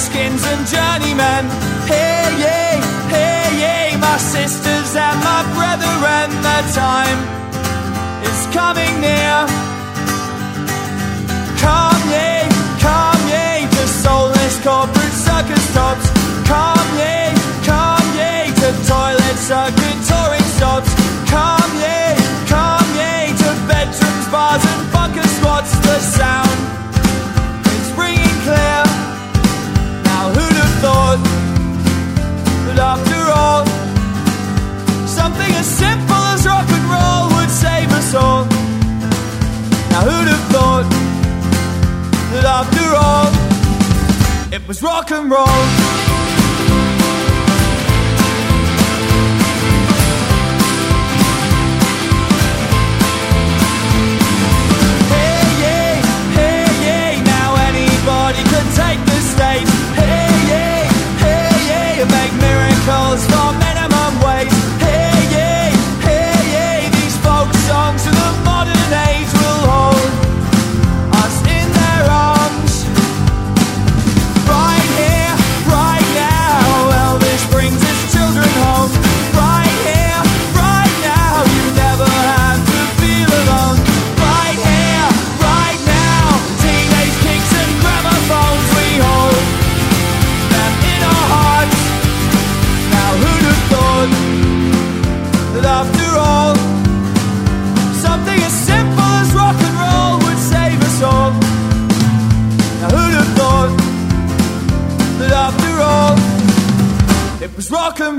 buskins and journeymen. Hear ye, hear ye, my sisters and my brethren, the time is coming near. Come ye, come ye to soulless corporate circus tops. Come ye, come ye to toilet circuit touring stops. Come ye, come ye to bedrooms, bars and bunker squats. The sound that after all, it was rock and roll? Hey, yeah, hey, yeah, now anybody can take the stage. Hey, yeah, hey, yeah, make miracles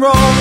was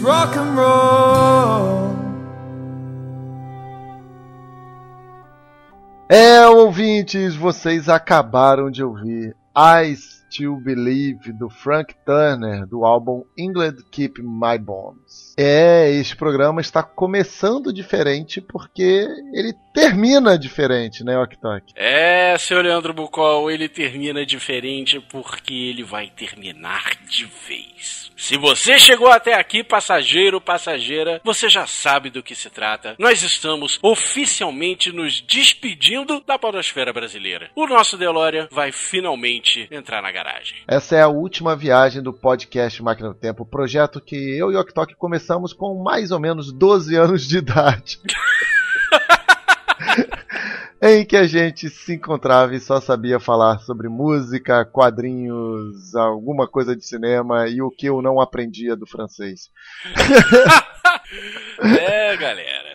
rock and roll. É, ouvintes, vocês acabaram de ouvir I Still Believe do Frank Turner do álbum England Keep My Bones. É, este programa está começando diferente porque ele termina diferente, né, Oktok? É, seu Leandro Bucol, ele termina diferente porque ele vai terminar de vez. Se você chegou até aqui, passageiro, passageira, você já sabe do que se trata. Nós estamos oficialmente nos despedindo da podosfera brasileira. O nosso DeLorean vai finalmente entrar na garagem. Essa é a última viagem do podcast Máquina do Tempo, projeto que eu e o Oktok começamos com mais ou menos 12 anos de idade. em que a gente se encontrava e só sabia falar sobre música, quadrinhos, alguma coisa de cinema e o que eu não aprendia do francês. é, galera.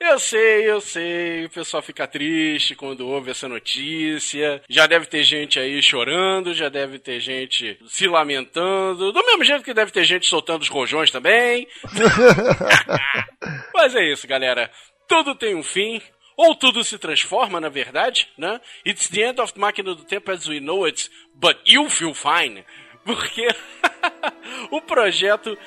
Eu sei, eu sei, o pessoal fica triste quando ouve essa notícia. Já deve ter gente aí chorando, já deve ter gente se lamentando. Do mesmo jeito que deve ter gente soltando os rojões também. Mas é isso, galera. Tudo tem um fim. Ou tudo se transforma, na verdade, né? It's the end of the máquina do tempo as we know it, but you feel fine. Porque o projeto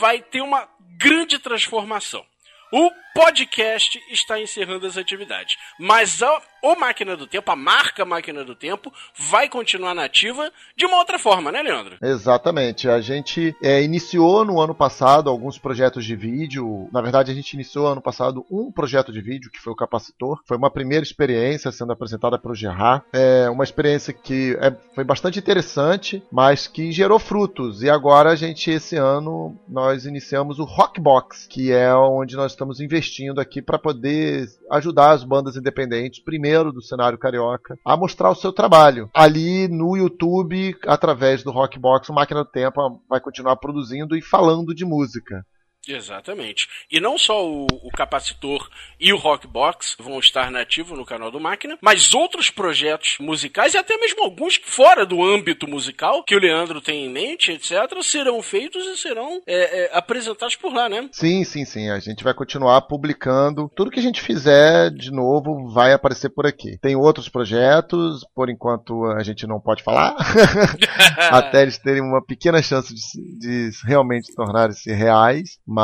vai ter uma grande transformação. O podcast está encerrando as atividades. Mas a, o Máquina do Tempo, a marca Máquina do Tempo, vai continuar nativa de uma outra forma, né, Leandro? Exatamente. A gente é, iniciou no ano passado alguns projetos de vídeo. Na verdade, a gente iniciou ano passado um projeto de vídeo, que foi o Capacitor. Foi uma primeira experiência sendo apresentada pelo Gerard. É uma experiência que é, foi bastante interessante, mas que gerou frutos. E agora a gente, esse ano, nós iniciamos o Rockbox, que é onde nós estamos investindo investindo aqui para poder ajudar as bandas independentes, primeiro do cenário carioca, a mostrar o seu trabalho. Ali no YouTube, através do Rockbox, o Máquina do Tempo vai continuar produzindo e falando de música. Exatamente. E não só o, o, capacitor e o Rockbox vão estar nativos no canal do Máquina, mas outros projetos musicais e até mesmo alguns fora do âmbito musical que o Leandro tem em mente, etc., serão feitos e serão é, é, apresentados por lá, né? Sim, sim, sim. A gente vai continuar publicando. Tudo que a gente fizer de novo vai aparecer por aqui. Tem outros projetos, por enquanto a gente não pode falar, até eles terem uma pequena chance de, de realmente tornarem-se reais mas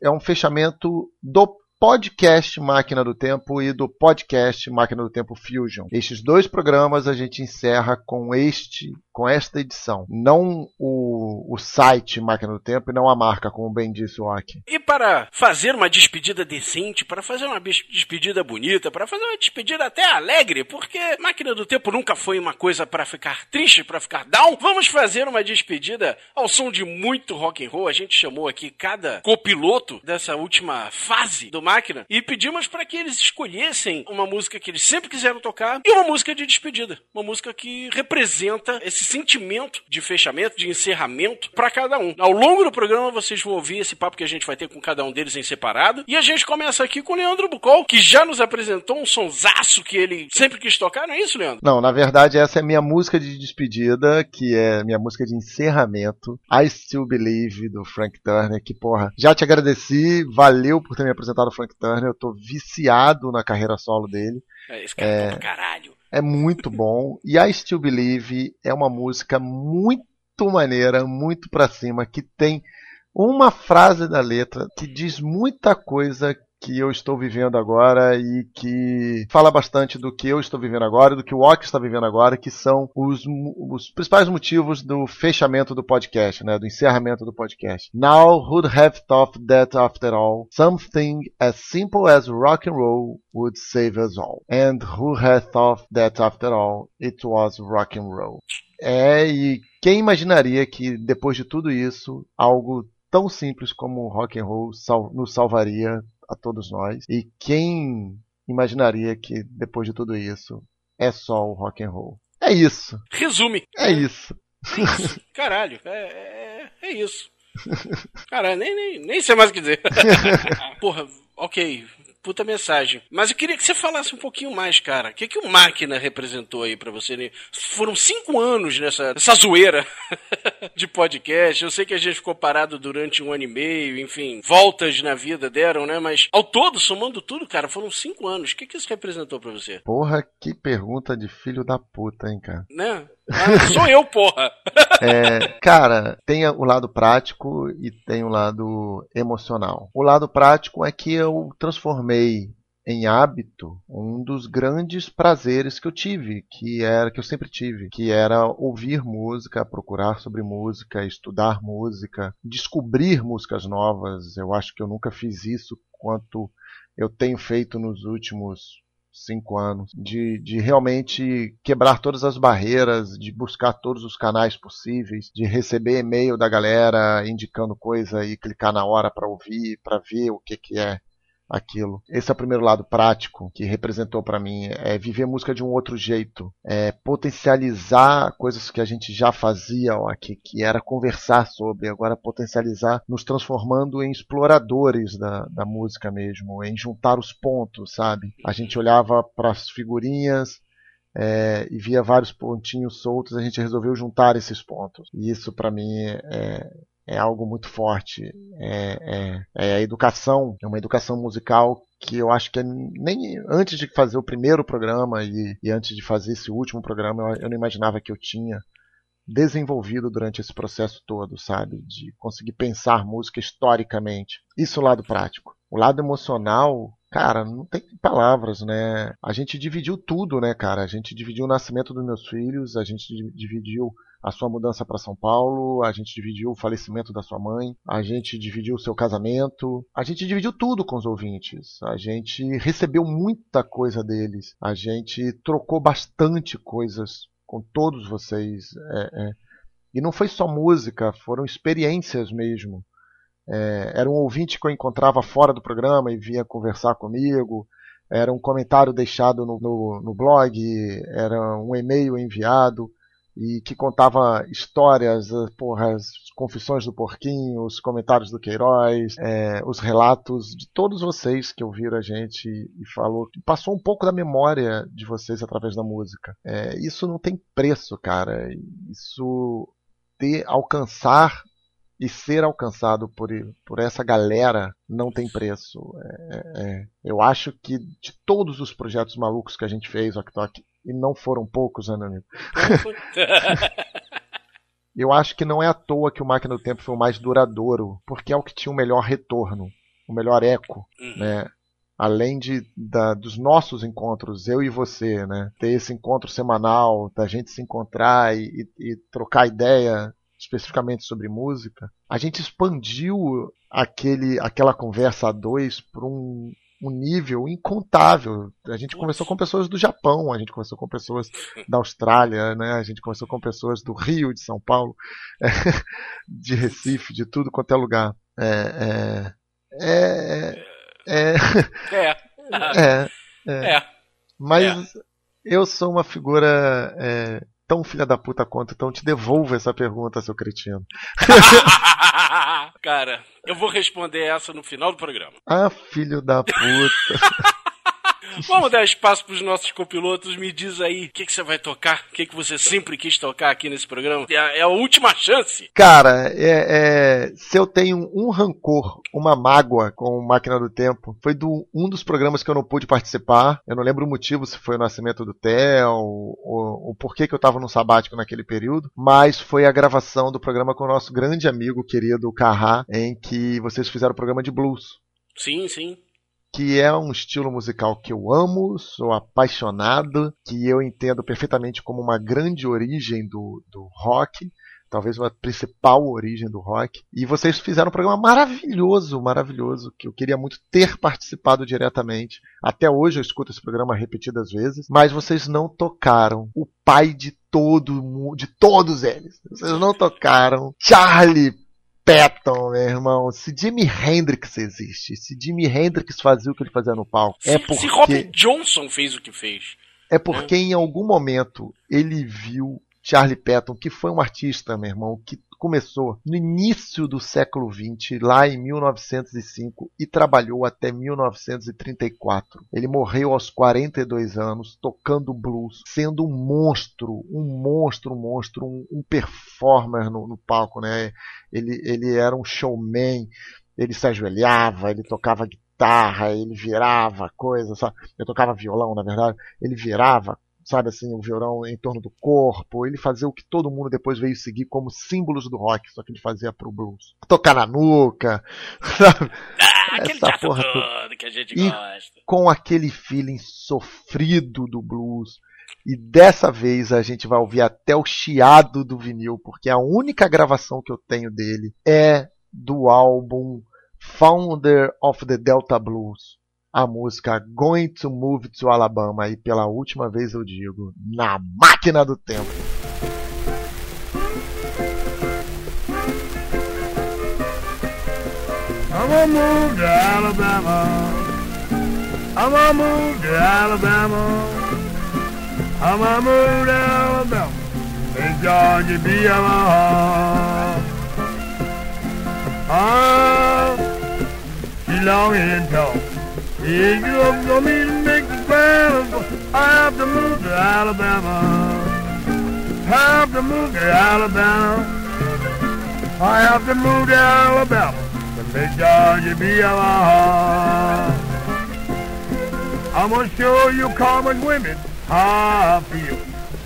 é um fechamento do podcast Máquina do Tempo e do podcast Máquina do Tempo Fusion. Estes dois programas a gente encerra com este, com esta edição, não o, o site Máquina do Tempo e não a marca, como bem disse o Aki. E para fazer uma despedida decente, para fazer uma despedida bonita, para fazer uma despedida até alegre, porque Máquina do Tempo nunca foi uma coisa para ficar triste, para ficar down, vamos fazer uma despedida ao som de muito rock and roll. A gente chamou aqui cada copiloto dessa última fase do máquina e pedimos para que eles escolhessem uma música que eles sempre quiseram tocar e uma música de despedida. Uma música que representa esse sentimento de fechamento, de encerramento para cada um. Ao longo do programa vocês vão ouvir esse papo que a gente vai ter com cada um deles em separado. E a gente começa aqui com o Leandro Bucol, que já nos apresentou um sonsaço que ele sempre quis tocar, não é isso, Leandro? Não, na verdade essa é minha música de despedida, que é minha música de encerramento, I Still Believe, do Frank Turner, que porra, já te agradeci, valeu por ter me apresentado o Frank Turner, eu tô viciado na carreira solo dele. É, esse cara é, é caralho. É muito bom. E I Still Believe é uma música muito maneira, muito pra cima, que tem uma frase da letra que diz muita coisa que eu estou vivendo agora e que fala bastante do que eu estou vivendo agora, do que o Ok está vivendo agora, que são os, os principais motivos do fechamento do podcast, né, do encerramento do podcast. Now who'd have thought that after all, something as simple as rock and roll would save us all? And who had thought that after all, it was rock and roll? É, e quem imaginaria que depois de tudo isso, algo tão simples como rock and roll sal nos salvaria a todos nós. E quem imaginaria que depois de tudo isso é só o rock and roll? É isso. Resume. É isso. É isso. Caralho, é, é, é isso. Cara, nem, nem, nem sei mais o que dizer. Porra, ok, puta mensagem. Mas eu queria que você falasse um pouquinho mais, cara. O que, que o Máquina representou aí para você? Né? Foram cinco anos nessa, nessa zoeira de podcast. Eu sei que a gente ficou parado durante um ano e meio, enfim, voltas na vida deram, né? Mas ao todo, somando tudo, cara, foram cinco anos. O que, que isso representou para você? Porra, que pergunta de filho da puta, hein, cara? Né? Sou eu, porra! É, cara, tem o lado prático e tem o lado emocional. O lado prático é que eu transformei em hábito um dos grandes prazeres que eu tive, que era que eu sempre tive, que era ouvir música, procurar sobre música, estudar música, descobrir músicas novas. Eu acho que eu nunca fiz isso quanto eu tenho feito nos últimos cinco anos, de, de realmente quebrar todas as barreiras, de buscar todos os canais possíveis, de receber e-mail da galera indicando coisa e clicar na hora para ouvir, para ver o que, que é aquilo. Esse é o primeiro lado prático que representou para mim, é viver música de um outro jeito, é potencializar coisas que a gente já fazia aqui, que era conversar sobre, agora potencializar, nos transformando em exploradores da, da música mesmo, em juntar os pontos, sabe? A gente olhava para as figurinhas, é, e via vários pontinhos soltos, a gente resolveu juntar esses pontos. E isso para mim é, é algo muito forte. É, é, é, a educação, é uma educação musical que eu acho que é nem antes de fazer o primeiro programa e, e antes de fazer esse último programa, eu, eu, não imaginava que eu tinha. desenvolvido durante esse processo todo, sabe? De conseguir pensar música historicamente. Isso o lado prático. O lado emocional, cara, não tem palavras, né? A gente dividiu tudo, né, cara? A gente dividiu o nascimento dos meus filhos, a gente dividiu a sua mudança para São Paulo, a gente dividiu o falecimento da sua mãe, a gente dividiu o seu casamento, a gente dividiu tudo com os ouvintes, a gente recebeu muita coisa deles, a gente trocou bastante coisas com todos vocês. É, é. E não foi só música, foram experiências mesmo. É, era um ouvinte que eu encontrava fora do programa e vinha conversar comigo, era um comentário deixado no, no, no blog, era um e-mail enviado e que contava histórias, eh, porra, as confissões do porquinho, os comentários do Queiroz, é, os relatos de todos vocês que ouviram a gente e falou, passou um pouco da memória de vocês através da música. É, isso não tem preço, cara. Isso ter alcançar e ser alcançado por, por essa galera não tem preço. É, é, eu acho que de todos os projetos malucos que a gente fez, o Tok e não foram poucos, né, meu amigo? Eu acho que não é à toa que o Máquina do Tempo foi o mais duradouro, porque é o que tinha o melhor retorno, o melhor eco, uhum. né? Além de, da, dos nossos encontros, eu e você, né? Ter esse encontro semanal, da gente se encontrar e, e, e trocar ideia especificamente sobre música, a gente expandiu aquele, aquela conversa a dois para um, um nível incontável. A gente conversou com pessoas do Japão, a gente conversou com pessoas da Austrália, né? a gente conversou com pessoas do Rio, de São Paulo, de Recife, de tudo quanto é lugar. É. É. É. É. é, é. é. Mas eu sou uma figura é, tão filha da puta quanto, então te devolvo essa pergunta, seu cretino. Cara, eu vou responder essa no final do programa. Ah, filho da puta. Vamos dar espaço para os nossos copilotos. Me diz aí o que, que você vai tocar, o que, que você sempre quis tocar aqui nesse programa. É, é a última chance. Cara, é, é, se eu tenho um rancor, uma mágoa com Máquina do Tempo, foi do um dos programas que eu não pude participar. Eu não lembro o motivo, se foi o nascimento do Theo, ou, o porquê que eu estava no sabático naquele período, mas foi a gravação do programa com o nosso grande amigo querido Carrá, em que vocês fizeram o programa de blues. Sim, sim que é um estilo musical que eu amo, sou apaixonado, que eu entendo perfeitamente como uma grande origem do, do rock, talvez uma principal origem do rock. E vocês fizeram um programa maravilhoso, maravilhoso, que eu queria muito ter participado diretamente. Até hoje eu escuto esse programa repetidas vezes, mas vocês não tocaram o pai de todo de todos eles. Vocês não tocaram Charlie Patton, meu irmão. Se Jimi Hendrix existe, se Jimi Hendrix fazia o que ele fazia no palco, se, é porque... Se Robin Johnson fez o que fez. É porque é. em algum momento ele viu Charlie Patton, que foi um artista, meu irmão, que começou no início do século XX, lá em 1905, e trabalhou até 1934. Ele morreu aos 42 anos, tocando blues, sendo um monstro, um monstro, um monstro, um, um performer no, no palco. Né? Ele, ele era um showman, ele se ajoelhava, ele tocava guitarra, ele virava coisa? Eu tocava violão, na verdade, ele virava sabe assim, o violão em torno do corpo, ele fazia o que todo mundo depois veio seguir como símbolos do rock, só que ele fazia pro blues. Tocar na nuca, sabe? Ah, Essa porra todo que a gente e gosta. com aquele feeling sofrido do blues. E dessa vez a gente vai ouvir até o chiado do vinil, porque a única gravação que eu tenho dele é do álbum Founder of the Delta Blues a música Going to Move to Alabama e pela última vez eu digo, na máquina do tempo. I'm gonna move to Alabama. I'm gonna move to Alabama. I'm gonna move to Alabama. And Georgia be my heart. Ah, she long and tall. If you for me to make the ground, I have to move to Alabama. I Have to move to Alabama. I have to move to Alabama to make Georgia be our I'm gonna show you common women how I feel.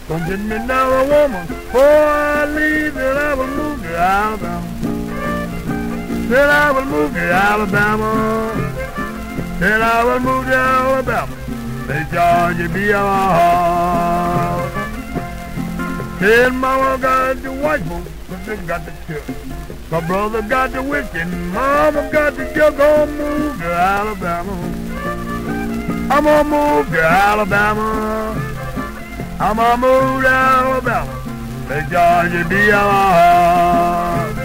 Don't get me another woman before I leave, then I will move to Alabama. Then I will move to Alabama. Then I will move to Alabama. May Georgia be our heart. Tell mama got the white folks, but they got the church. My brother got the wicked, mama got the jug on move to Alabama. I'm gonna move to Alabama. I'm gonna move to Alabama. Let Georgia be our heart.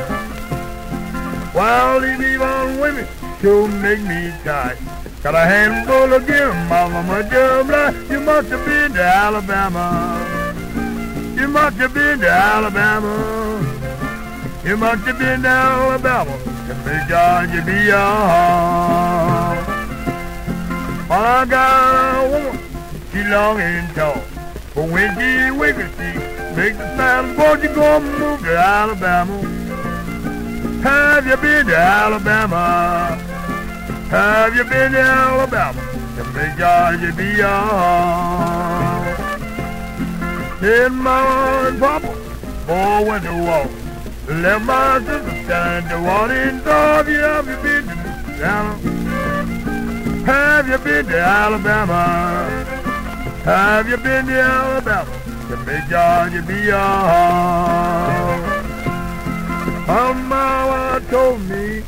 While these evil women sure make me tight. Got a handful of gin, mama, my like you must have been to Alabama. You must have been to Alabama. You must have been to Alabama. To make Georgia be your. Well, I got a woman, she long and tall. But when she wiggles, she makes the sound, boy, you gonna move to Alabama. Have you been to Alabama? Have you been to Alabama? To make Georgia be your home. Then mama and papa, boy, went to war. Left my sister stand to water Have you, have you been to Alabama? Have you been to Alabama? Have you been to Alabama? To make Georgia be your home. Oh, mama told me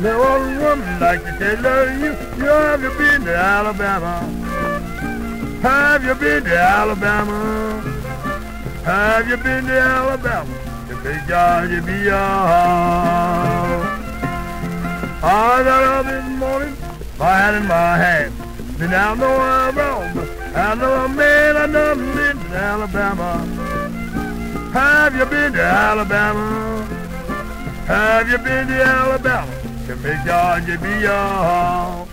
there was a woman like to tell her you, you have you been to Alabama? Have you been to Alabama? Have you been to Alabama? To make Georgia be your. I got up this morning, my hat in my hand. Then I know I'm wrong, I know a man I done been to Alabama. Have you been to Alabama? Have you been to Alabama? Jamaica, Jamaica.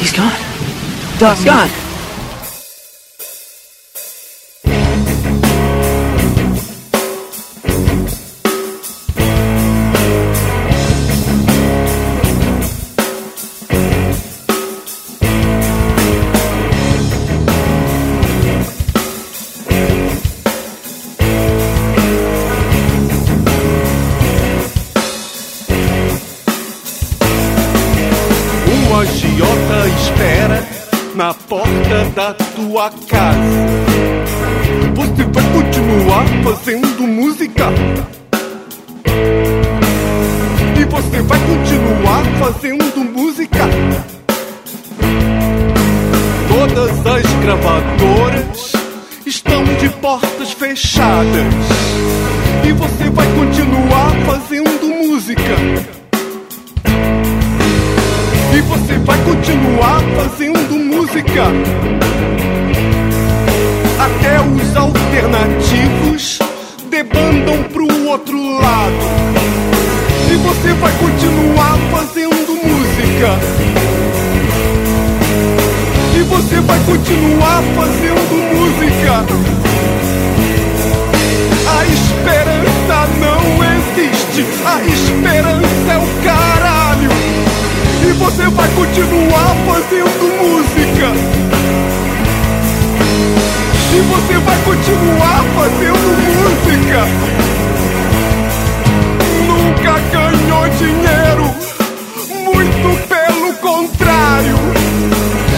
He's gone. Doc, He's gone. Da tua casa. Você vai continuar fazendo música? E você vai continuar fazendo música? Todas as gravadoras estão de portas fechadas. E você vai continuar fazendo música. Vai continuar fazendo música. Até os alternativos debandam pro outro lado. E você vai continuar fazendo música. E você vai continuar fazendo música. A esperança não existe. A esperança é o caralho e você vai continuar fazendo música. E você vai continuar fazendo música. Nunca ganhou dinheiro, muito pelo contrário.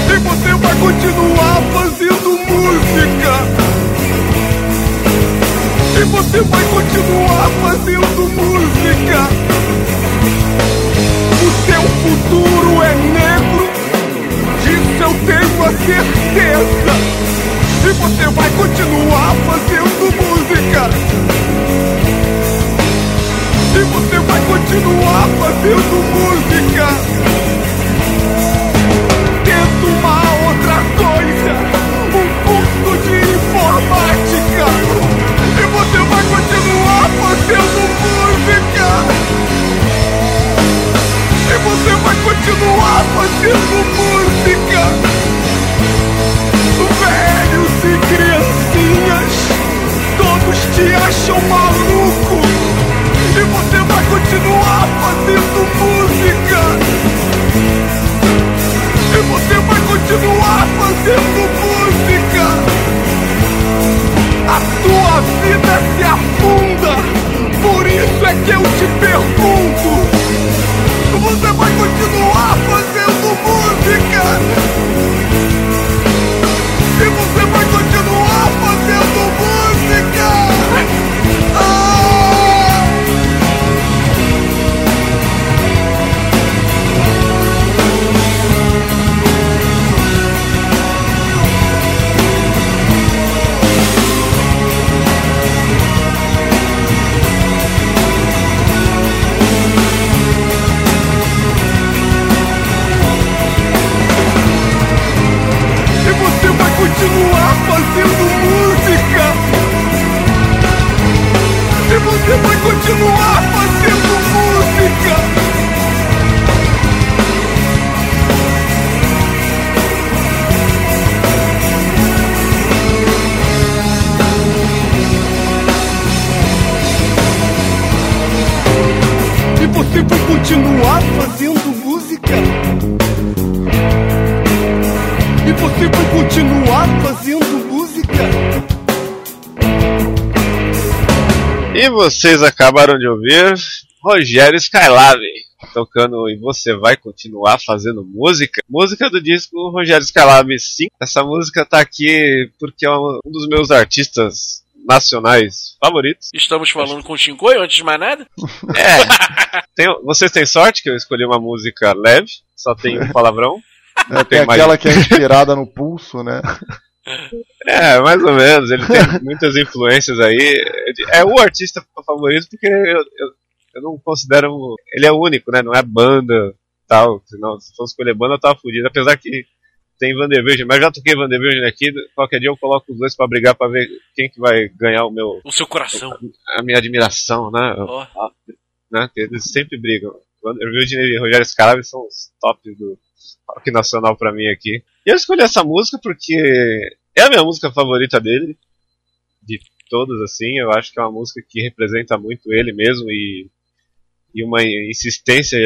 E você vai continuar fazendo música. E você vai continuar fazendo música. O seu futuro é negro, disso eu tenho a certeza. E você vai continuar fazendo música. E você vai continuar fazendo música. Tenta uma outra coisa, um curso de informática. E você vai continuar fazendo música. continuar fazendo música. Velhos e criancinhas, todos te acham maluco. E você vai continuar fazendo música. E você vai continuar fazendo música. A tua vida se afunda. Por isso é que eu te pergunto você vai continuar fazendo música? E você vai continuar fazendo música? E vocês acabaram de ouvir Rogério Skylab tocando E Você Vai Continuar Fazendo Música. Música do disco Rogério Skylab 5. Essa música tá aqui porque é um dos meus artistas nacionais favoritos. Estamos falando com o Shinkoio, antes de mais nada? É. Tem- vocês têm sorte que eu escolhi uma música leve, só tem um palavrão. É, tem mais- aquela que é inspirada no pulso, né? É, mais ou menos. Ele tem muitas influências aí. É o artista favorito porque eu, eu, eu não considero. Ele é único, né? Não é banda tal. Senão, se fosse escolher banda, eu tava fudido. Apesar que tem Vandervirgem, mas já toquei Vandervirgem aqui. Qualquer dia eu coloco os dois pra brigar pra ver quem que vai ganhar o meu, O seu coração. a minha admiração, né? Ó. né? Que eles sempre brigam. Vandervirgem e Rogério Scarabi são os tops do rock nacional pra mim aqui. E eu escolhi essa música porque é a minha música favorita dele, de todas assim. Eu acho que é uma música que representa muito ele mesmo e, e uma insistência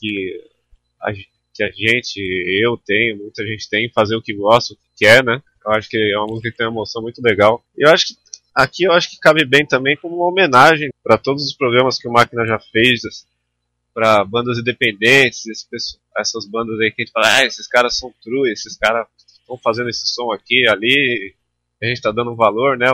que a, que a gente, eu tenho, muita gente tem, em fazer o que gosta, o que quer, né? Eu acho que é uma música que tem uma emoção muito legal. Eu acho que aqui eu acho que cabe bem também como uma homenagem para todos os programas que o Máquina já fez, para bandas independentes, essas bandas aí que a gente fala, ah, esses caras são true, esses caras estão fazendo esse som aqui, ali, a gente tá dando um valor, né?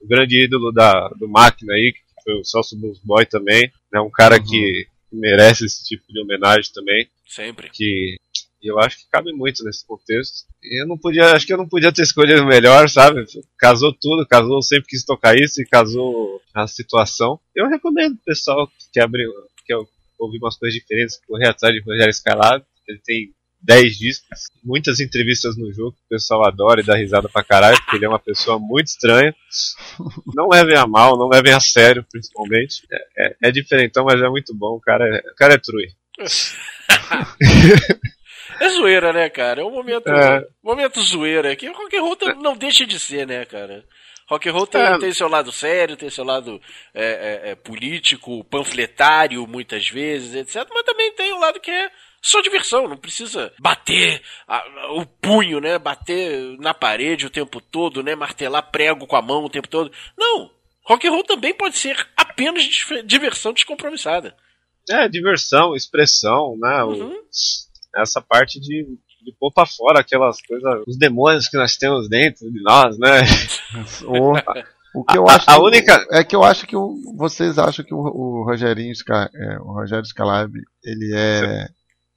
O grande ídolo da, do Máquina aí, que foi o Celso Blues Boy também, né? Um cara que merece esse tipo de homenagem também Sempre. que eu acho que cabe muito nesse contexto. Eu não podia, acho que eu não podia ter escolhido melhor, sabe? Casou tudo, casou, sempre quis tocar isso e casou a situação. Eu recomendo pessoal que quer abrir, que ouvir umas coisas diferentes, correr atrás de Rogério Escalado. Ele tem 10 discos, muitas entrevistas no jogo o pessoal adora e dá risada pra caralho, porque ele é uma pessoa muito estranha. Não levem a mal, não levem a sério, principalmente. É, é, é diferentão, mas é muito bom. O cara é, o cara é true. É zoeira, né, cara? É um momento, É. momento zoeira. Que and roll tam- não deixa de ser, né, cara? Rock and roll tem, É. tem seu lado sério, tem seu lado é, é, é, político, panfletário, muitas vezes, etc. Mas também tem um lado que é só diversão. Não precisa bater a- a- o punho, né? Bater na parede o tempo todo, né? Martelar prego com a mão o tempo todo. Não. Rock and roll também pode ser apenas diversão descompromissada. É, diversão, expressão, né? o- Uhum. essa parte de, de pôr pra fora aquelas coisas, os demônios que nós temos dentro de nós, né? O, o que eu A- acho a única- é que eu acho que o- vocês acham que o, o Rogerinho Sca- é, o Rogério Scalab ele é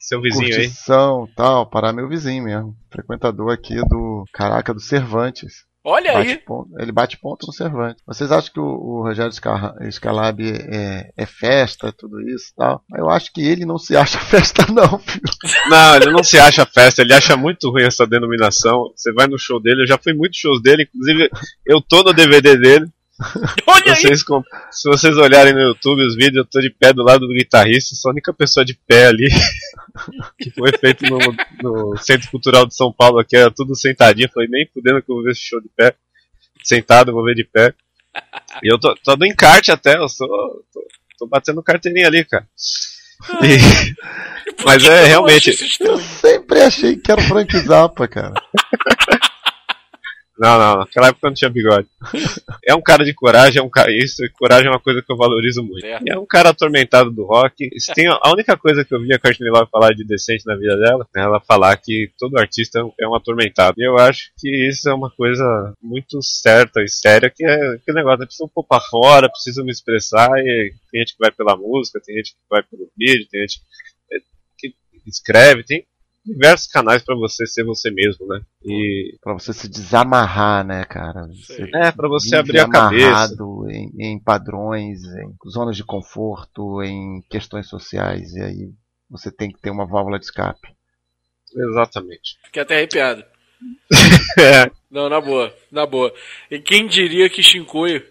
Seu vizinho aí. curtição tal, para meu vizinho mesmo, frequentador aqui do caraca do Cervantes. Olha Bate aí. ponto- ele bate ponto no Cervantes. Vocês acham que o, o Rogério Sca- Scalab é, é festa, tudo isso e tal? Mas eu acho que ele não se acha festa, não, filho. Não, ele não se acha festa, ele acha muito ruim essa denominação. Você vai no show dele, eu já fui muitos shows dele, inclusive eu tô no DVD dele. Olha aí. Vocês, com- se vocês olharem no YouTube os vídeos, eu tô de pé do lado do guitarrista, sou a única pessoa de pé ali. que foi feito no, no Centro Cultural de São Paulo, aqui era tudo sentadinho. Falei, nem fudendo que eu vou ver esse show de pé. Sentado, eu vou ver de pé. E eu tô, tô do encarte até, eu sou, tô, tô batendo carteirinha ali, cara. E- Mas é realmente. Eu sempre achei que era o Frank Zappa, cara. Não, não, naquela época eu não tinha bigode. É um cara de coragem, é um cara. Isso, coragem é uma coisa que eu valorizo muito. E é um cara atormentado do rock. Tem a única coisa que eu vi a Courtney Love falar de decente na vida dela, é ela falar que todo artista é um atormentado. E eu acho que isso é uma coisa muito certa e séria, que é aquele negócio, eu preciso pôr pra fora, preciso me expressar, e tem gente que vai pela música, tem gente que vai pelo vídeo, tem gente eh, que escreve, tem diversos canais pra você ser você mesmo, né? E Pra você se desamarrar, né, cara? Você é pra você abrir a cabeça. Em, em padrões, em zonas de conforto, em questões sociais. E aí você tem que ter uma válvula de escape. Exatamente. Fiquei até arrepiado. É, Não, na boa, na boa. E quem diria que Shinkoio,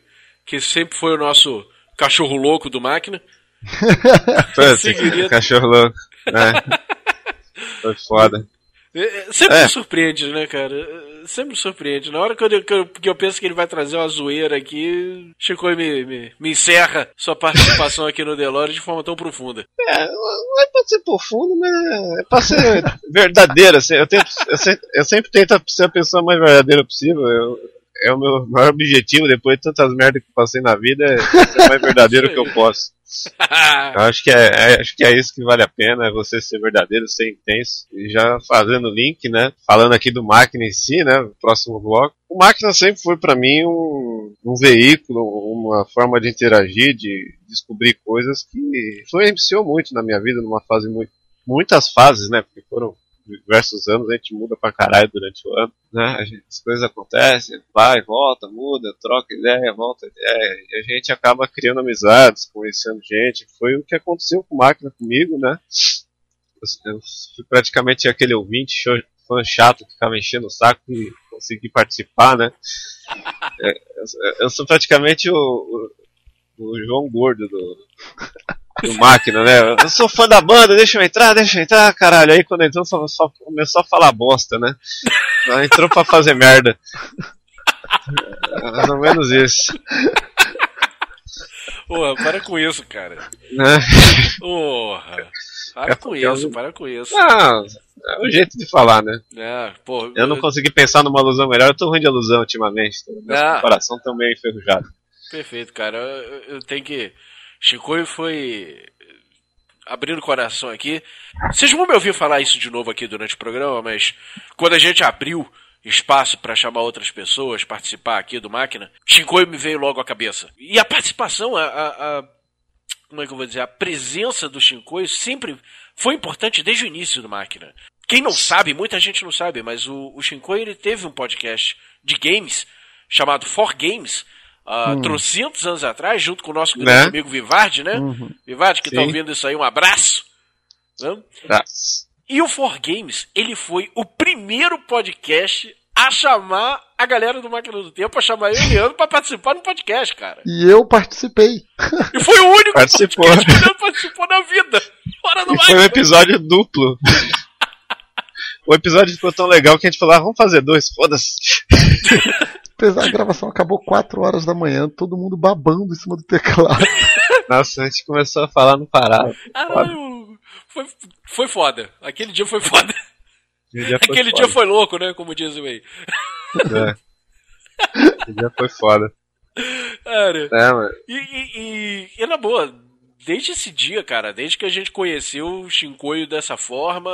que sempre foi o nosso cachorro louco do máquina, Putz, Seguiria- cachorro louco. É. Foi foda. é, é, sempre É. me surpreende, né, cara? É, Sempre me surpreende. Na hora que eu, que, eu, que eu penso que ele vai trazer uma zoeira aqui, Shinkoio me, me, me encerra sua participação aqui no Delore de forma tão profunda. É, não é pra ser profundo, mas é pra ser verdadeiro. assim, eu, tento, eu, sempre, eu sempre tento ser a pessoa mais verdadeira possível. Eu, é o meu maior objetivo, depois de tantas merdas que eu passei na vida, é ser o mais verdadeiro que eu posso. Eu acho que é, é- acho que é isso que vale a pena, é você ser verdadeiro, ser intenso. E já fazendo link, né? Falando aqui do máquina em si, né? o Próximo bloco. O máquina sempre foi pra mim um, um veículo, uma forma de interagir, de descobrir coisas que influenciou muito na minha vida, numa fase muito. Muitas fases, né? Porque foram diversos anos, a gente muda pra caralho durante o ano, né? Gente- as coisas acontecem, vai, volta, muda, troca ideia, volta ideia, e a gente acaba criando amizades, conhecendo gente. Foi o que aconteceu com Máquina comigo, né? Eu, eu fui praticamente aquele ouvinte, show- fã chato que ficava enchendo o saco e consegui participar, né? É, eu, eu sou praticamente o, o, o João Gordo do, do máquina, né? Eu sou fã da banda, deixa eu entrar, deixa eu entrar, caralho. Aí quando entrou, só, só começou a falar bosta, né? Entrou pra fazer merda. Mais ou menos isso. Porra, para com isso, cara. Né? Porra. Para com É, isso, eu- para com isso. Ah, é o jeito de falar, né? É, pô, Eu não consegui pensar numa alusão melhor, eu tô ruim de alusão ultimamente. Minha Ah. comparação também enferrujada. Perfeito, cara. Eu, eu tenho que. Chicoio foi. Abrindo o coração aqui. Vocês vão me ouvir falar isso de novo aqui durante o programa, mas quando a gente abriu espaço para chamar outras pessoas, participar aqui do Máquina, Chicoio me veio logo à cabeça. E a participação, a. a- a- como é que eu vou dizer? A presença do Shinkoio sempre foi importante desde o início do Máquina. Quem não sabe, muita gente não sabe, mas o, o ele teve um podcast de games chamado For Games, há trocentos anos atrás, junto com o nosso grande Né? amigo Vivardi, né? Vivardi, que tá Sim. ouvindo isso aí, um abraço. Né? E o For Games, ele foi o primeiro podcast a chamar a galera do Máquina do Tempo, a chamar eu e o Leandro pra participar no podcast, cara. E eu participei. E foi o único Participou. podcast que o Leandro participou na vida. Fora do E foi um episódio duplo. o episódio ficou tão legal que a gente falou, ah, vamos fazer dois, foda-se. Apesar a gravação acabou 4 horas da manhã, todo mundo babando em cima do teclado. Nossa, a gente começou a falar, não parava. Caralho, foi, foi foda. Aquele dia foi foda. Aquele dia foi Aquele foda. dia foi louco, né? Como diz o aí. É. Aquele dia foi foda. Cara, É, mano. e, e, e, e na boa, desde esse dia, cara, desde que a gente conheceu o Shinkoio dessa forma,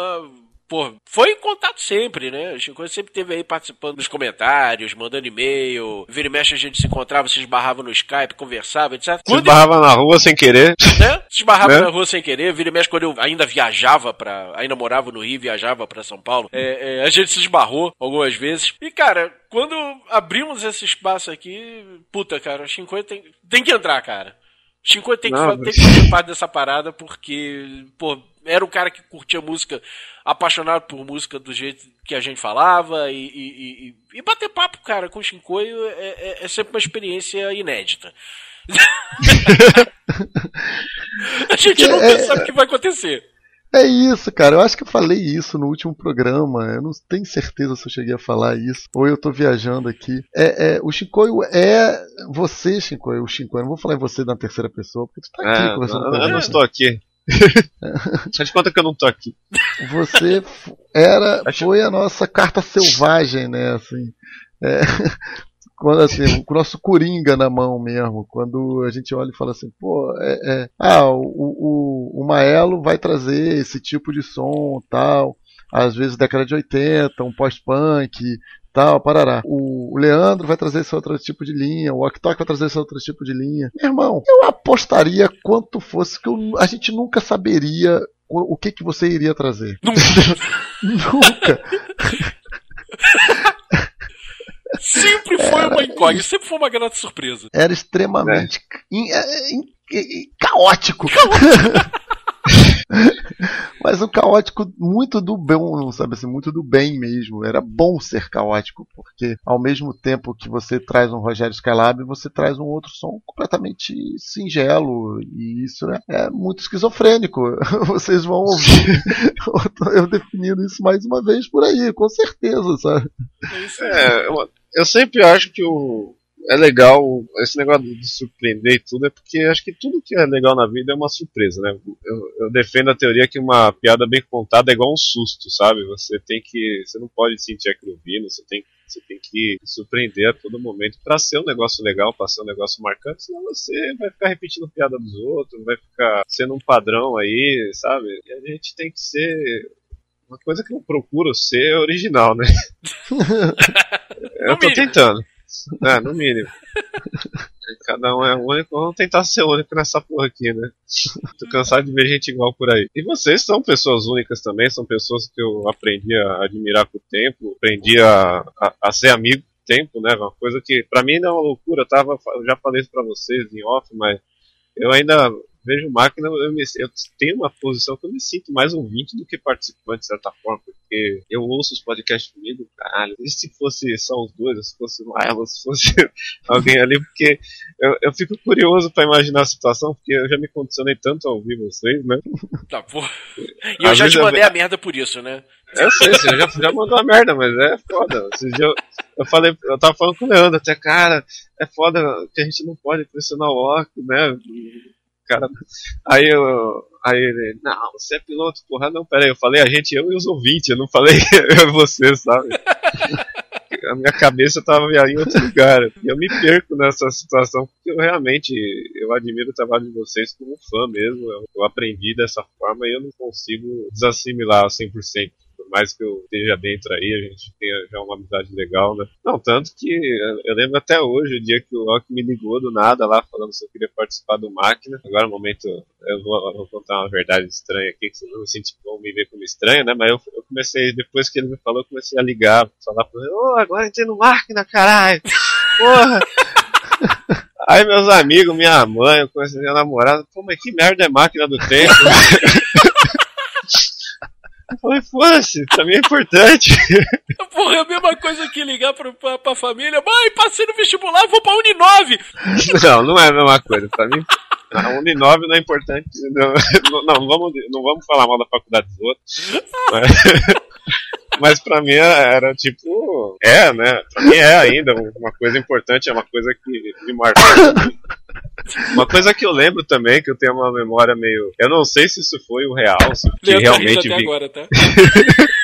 pô, foi em contato sempre, né? O Shinkoio sempre esteve aí participando dos comentários, mandando e-mail, vira e mexe a gente se encontrava, se esbarrava no Skype, conversava, etc. Se Quando esbarrava na rua sem querer. né? Se esbarrava Né? na rua sem querer, vira e mexe quando eu ainda viajava pra. ainda morava no Rio, viajava pra São Paulo. É, é, a gente se esbarrou algumas vezes. E, cara, quando abrimos esse espaço aqui, puta, cara, o Shinkoio tem, tem que entrar, cara. O Shinkoio tem, que Não, tem que fazer parte dessa parada porque, pô, era um cara que curtia música, apaixonado por música do jeito que a gente falava e, e, e- e bater papo, cara, com o Shinkoio é, é- é sempre uma experiência inédita. a gente nunca É- sabe o que vai acontecer. É isso, cara. Eu acho que eu falei isso no último programa. Eu não tenho certeza se eu cheguei a falar isso. Ou eu tô viajando aqui. É, é, o Shinkoio é você, Shinkoio. O Shinkoio. Eu não vou falar em você na terceira pessoa, porque tu tá aqui É, conversando eu, com eu não estou aqui. Faz de conta que eu não tô aqui. Você era, foi a nossa carta selvagem, né? Assim, É, quando assim, com o nosso coringa na mão mesmo, quando a gente olha e fala assim, pô, é, é, ah, o, o, o Maelo vai trazer esse tipo de som, tal, às vezes década de 80, um pós-punk, tal, parará. O, Leandro vai trazer esse outro tipo de linha, o Oktok vai trazer esse outro tipo de linha. Meu irmão, eu apostaria quanto fosse que eu- a gente nunca saberia o, o que, que você iria trazer. nunca. Sempre foi uma incógnita, sempre foi uma grande surpresa. Era extremamente in- é, in- in- caótico. Mas um caótico muito do bem, sabe assim, muito do bem mesmo. Era bom ser caótico, porque ao mesmo tempo que você traz um Rogério Skylab, você traz um outro som completamente singelo. E isso é, é muito esquizofrênico. Vocês vão ouvir eu definindo isso mais uma vez por aí, com certeza, sabe? É isso aí. É, eu, eu sempre acho que o, é legal esse negócio de surpreender e tudo, é porque acho que tudo que é legal na vida é uma surpresa, né? Eu, eu defendo a teoria que uma piada bem contada é igual um susto, sabe? Você tem que. Você não pode sentir aquilo vindo, você tem, você tem que surpreender a todo momento pra ser um negócio legal, pra ser um negócio marcante, senão você vai ficar repetindo piada dos outros, vai ficar sendo um padrão aí, sabe? E a gente tem que ser. Uma coisa que eu procuro ser original, né? eu tô tentando. É, no mínimo. Cada um é único, vamos tentar ser único nessa porra aqui, né? Tô cansado de ver gente igual por aí. E vocês são pessoas únicas também, são pessoas que eu aprendi a admirar com o tempo, aprendi a, a, a ser amigo com o tempo, né? Uma coisa que pra mim não é uma loucura, eu, tava, eu já falei isso pra vocês em off, mas eu ainda vejo máquina, eu, me, eu tenho uma posição que eu me sinto mais ouvinte do que participante, de certa forma, porque eu ouço os podcasts comigo, caralho, e se fosse só os dois, se fosse o Marlon, se fosse alguém ali, porque eu, eu fico curioso pra imaginar a situação, porque eu já me condicionei tanto a ouvir vocês, né? Tá, porra. E eu Às já te mandei a merda por isso, né? Eu sei, você já, já mandou a merda, mas é foda. Esses dias eu, eu falei, eu tava falando com o Leandro, até, cara, é foda que a gente não pode pressionar o óculos, né? Cara, aí eu. Aí ele, não, você é piloto, porra, não, peraí, eu falei a gente, eu e os ouvintes, eu não falei eu e você, sabe? A minha cabeça tava em outro lugar. E eu me perco nessa situação, porque eu realmente eu admiro o trabalho de vocês como fã mesmo. Eu, eu aprendi dessa forma e eu não consigo desassimilar 100%. Mais que eu esteja dentro aí, a gente tenha já uma amizade legal, né? Não, tanto que eu, lembro até hoje, o dia que o Rock me ligou do nada lá, falando se eu queria participar do Máquina. Agora, no momento, eu vou, eu vou contar uma verdade estranha aqui, que vocês vão, sentir, vão me ver como estranho, né? Mas eu, eu comecei, depois que ele me falou, eu comecei a ligar, falar pra ele, ô, agora entrei no Máquina, caralho! Porra! Aí meus amigos, minha mãe, eu conheci minha namorada, pô, mas que merda é máquina do tempo? Eu falei, foda-se, pra mim é importante. Porra, é a mesma coisa que ligar pra, pra, pra família. Mãe, passei no vestibular, vou pra Uninove. Não, não é a mesma coisa. Pra mim, a Uninove não é importante. Não, não, não vamos, não vamos falar mal da faculdade dos outros. Mas, mas pra mim era tipo. É, né? Pra mim é ainda uma coisa importante, é uma coisa que me marcou. Uma coisa que eu lembro também, que eu tenho uma memória meio. Eu não sei se isso foi o real, se que realmente vi, agora, tá?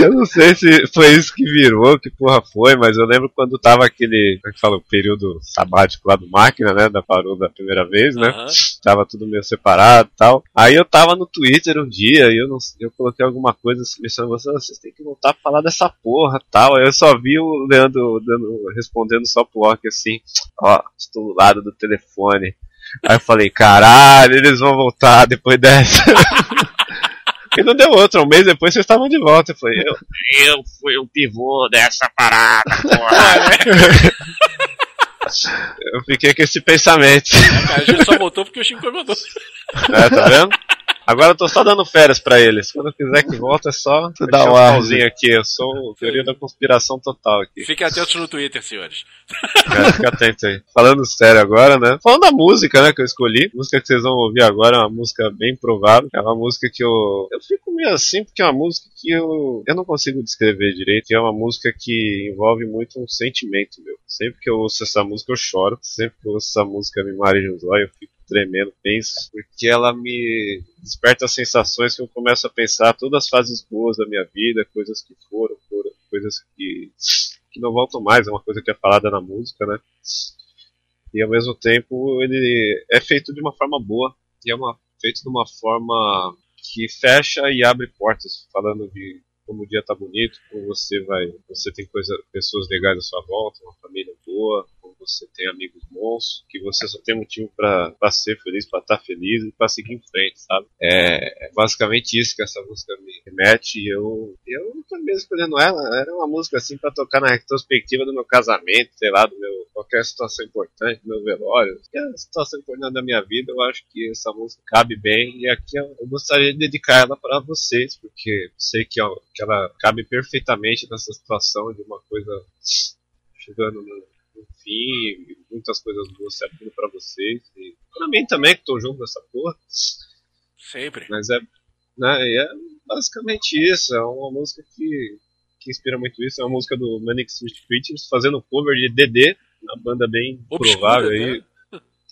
Eu não sei se foi isso que virou, que porra foi, mas eu lembro quando tava aquele, como é que fala, o período sabático lá do máquina, né? Da parou da primeira vez, né? Aham. Tava tudo meio separado e tal. Aí eu tava no Twitter um dia e eu não eu coloquei alguma coisa assim, pensando, "Vocês- vocês têm que voltar a falar dessa porra tal. Aí eu só vi o Leandro dando, respondendo só pro Orc assim, ó, estou do lado do telefone. Aí eu falei, caralho, eles vão voltar depois dessa. E não deu outra, um mês depois vocês estavam de volta. Eu falei, eu, eu fui o pivô dessa parada, porra. eu fiquei com esse pensamento. A gente só voltou porque o Chico incomodou. É, tá vendo? Agora eu tô só dando férias pra eles. Quando eu quiser que volte é só dá o um pauzinho aqui. Eu sou o teoria da conspiração total aqui. Fiquem atentos no Twitter, senhores. É, fica atento aí. Falando sério agora, né? Falando da música, né, que eu escolhi. A música que vocês vão ouvir agora é uma música bem provável. É uma música que eu. Eu fico meio assim, porque é uma música que eu. Eu não consigo descrever direito. E é uma música que envolve muito um sentimento meu. Sempre que eu ouço essa música, eu choro. Sempre que eu ouço essa música, me mareja os olhos, eu fico tremendo, penso, porque ela me desperta sensações que eu começo a pensar todas as fases boas da minha vida, coisas que foram, foram coisas que, que não voltam mais, é uma coisa que é falada na música, né? E ao mesmo tempo ele é feito de uma forma boa, e é uma, feito de uma forma que fecha e abre portas, falando de como o dia tá bonito, como você vai, você tem coisa, pessoas legais à sua volta, uma família boa, como você tem amigos bons, que você só tem motivo para ser feliz, para estar tá feliz e para seguir em frente, sabe? É, é, basicamente isso que essa música me remete e eu, eu mesmo escolhendo ela, era uma música assim para tocar na retrospectiva do meu casamento, sei lá, do meu, qualquer situação importante, do meu velório, qualquer situação importante da minha vida, eu acho que essa música cabe bem e aqui eu, eu gostaria de dedicar ela para vocês, porque sei que, ó, que ela cabe perfeitamente nessa situação de uma coisa chegando no fim, muitas coisas boas servindo para vocês e para mim também que tô junto nessa porra. Sempre. Mas é, né, é basicamente isso, é uma música que, que inspira muito isso, é uma música do Manic Street Preachers fazendo cover de DD, uma banda bem Obscura, provável né? aí.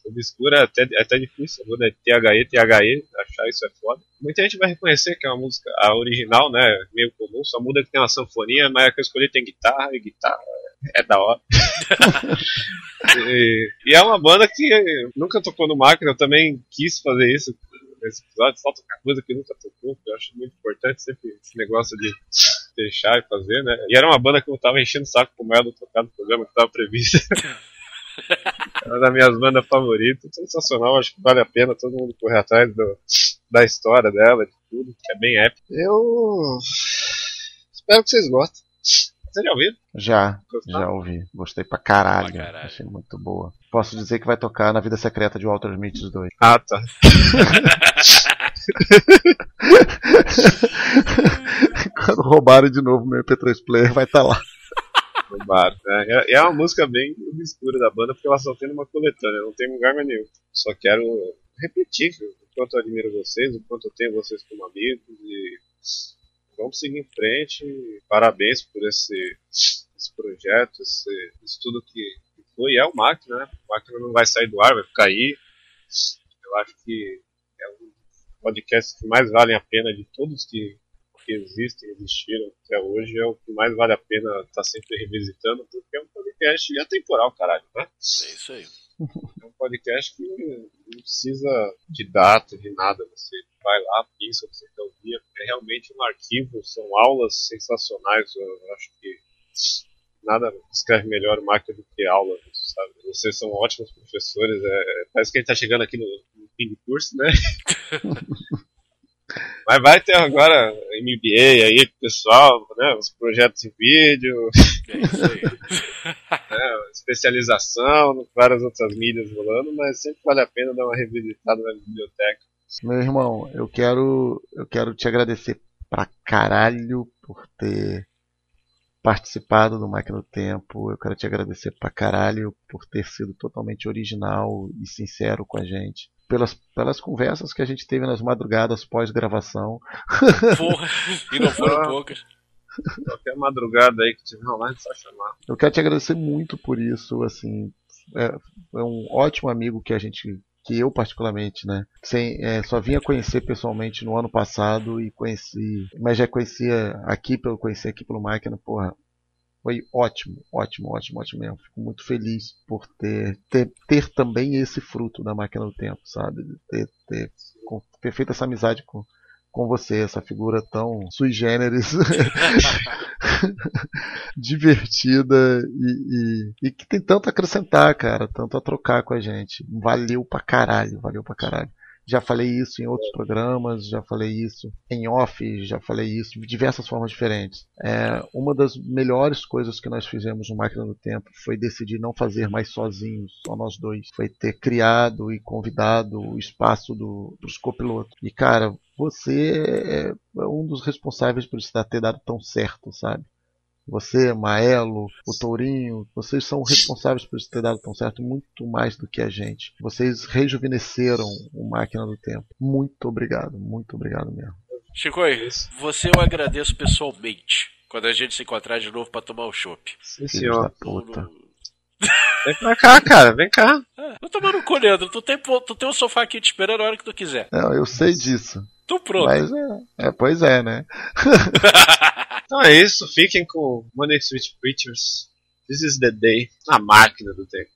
Obscura é até, é até difícil, a banda é THE, THE, achar isso é foda. Muita gente vai reconhecer que é uma música, a original, né, meio comum, só muda que tem uma sanfoninha, mas a que eu escolhi tem guitarra, e guitarra é da hora. e, e é uma banda que nunca tocou no máquina, eu também quis fazer isso nesse episódio, só tocar coisa que nunca tocou, que eu acho muito importante sempre esse negócio de deixar e fazer, né? E era uma banda que eu tava enchendo o saco com ela tocar no programa que tava previsto. é uma das minhas bandas favoritas, sensacional, acho que vale a pena todo mundo correr atrás do, da história dela, de tudo, que é bem épico. Eu espero que vocês gostem. Vocês já ouviram? Já, Gostaram? já ouvi. Gostei pra caralho. Pra caralho. Achei muito boa. Posso dizer que vai tocar na Vida Secreta de Walter Smith 2. Ah, tá. Quando roubarem de novo meu MP3 player, vai estar lá. Roubaram, né? É- É uma música bem obscura da banda, porque ela só tem uma coletânea, não tem lugar mais nenhum. Só quero repetir o quanto eu admiro vocês, o quanto eu tenho vocês como amigos e vamos seguir em frente. Parabéns por esse, esse projeto, esse, isso tudo que foi é o Máquina, né? O Máquina não vai sair do ar, vai ficar aí. Eu acho que é um podcast que mais valem a pena de todos que que existem, existiram até hoje, é o que mais vale a pena estar sempre revisitando, porque é um podcast atemporal, caralho, né? É isso aí. É um podcast que não precisa de data, de nada. Você vai lá, pensa o você quer ouvir. É realmente um arquivo, são aulas sensacionais. Eu acho que nada escreve melhor máquina do que aula, sabe? Vocês são ótimos professores. É, parece que a gente tá chegando aqui no, no fim do curso, né? Mas vai ter agora MBA aí, pessoal, né? Os projetos em vídeo, É isso aí. né, especialização, várias outras mídias rolando, mas sempre vale a pena dar uma revisitada na biblioteca. Meu irmão, eu quero, eu quero te agradecer pra caralho por ter participado do Máquina do Tempo. Eu quero te agradecer pra caralho por ter sido totalmente original e sincero com a gente. Pelas, pelas conversas que a gente teve nas madrugadas pós-gravação. Porra, e não foram poucas. Qualquer madrugada aí que tiver online, só chamar. Eu quero te agradecer muito por isso, assim, é, é um ótimo amigo que a gente, que eu particularmente, né, sem, é, só vinha conhecer pessoalmente no ano passado e conheci, mas já conhecia aqui pelo conhecer aqui pelo Máquina, porra, foi ótimo, ótimo, ótimo, ótimo mesmo. Fico muito feliz por ter, ter, ter também esse fruto da Máquina do Tempo, sabe, ter, ter, ter feito essa amizade com com você, essa figura tão sui generis divertida e, e, e que tem tanto a acrescentar, cara, tanto a trocar com a gente. Valeu pra caralho, valeu pra caralho. Já falei isso em outros programas, já falei isso em off, já falei isso de diversas formas diferentes. É, uma das melhores coisas que nós fizemos no Máquina do Tempo foi decidir não fazer mais sozinhos, só nós dois. Foi ter criado e convidado o espaço do, dos copilotos. E cara, você é um dos responsáveis por isso ter dado tão certo, sabe? Você, Maelo, o Tourinho, vocês são responsáveis por isso ter dado tão certo muito mais do que a gente. Vocês rejuvenesceram o Máquina do Tempo. Muito obrigado, muito obrigado mesmo. Chico, você eu agradeço pessoalmente. Quando a gente se encontrar de novo pra tomar o chopp. Sim, Vem pra cá, cara, vem cá. não vou tomar no. Tu tem, tu tem um sofá aqui te esperando a hora que tu quiser. Não, eu sei disso. Tu pronto. Mas é, é pois é, né? então é isso, fiquem com Money Switch Preachers. This is the day. A máquina do tempo.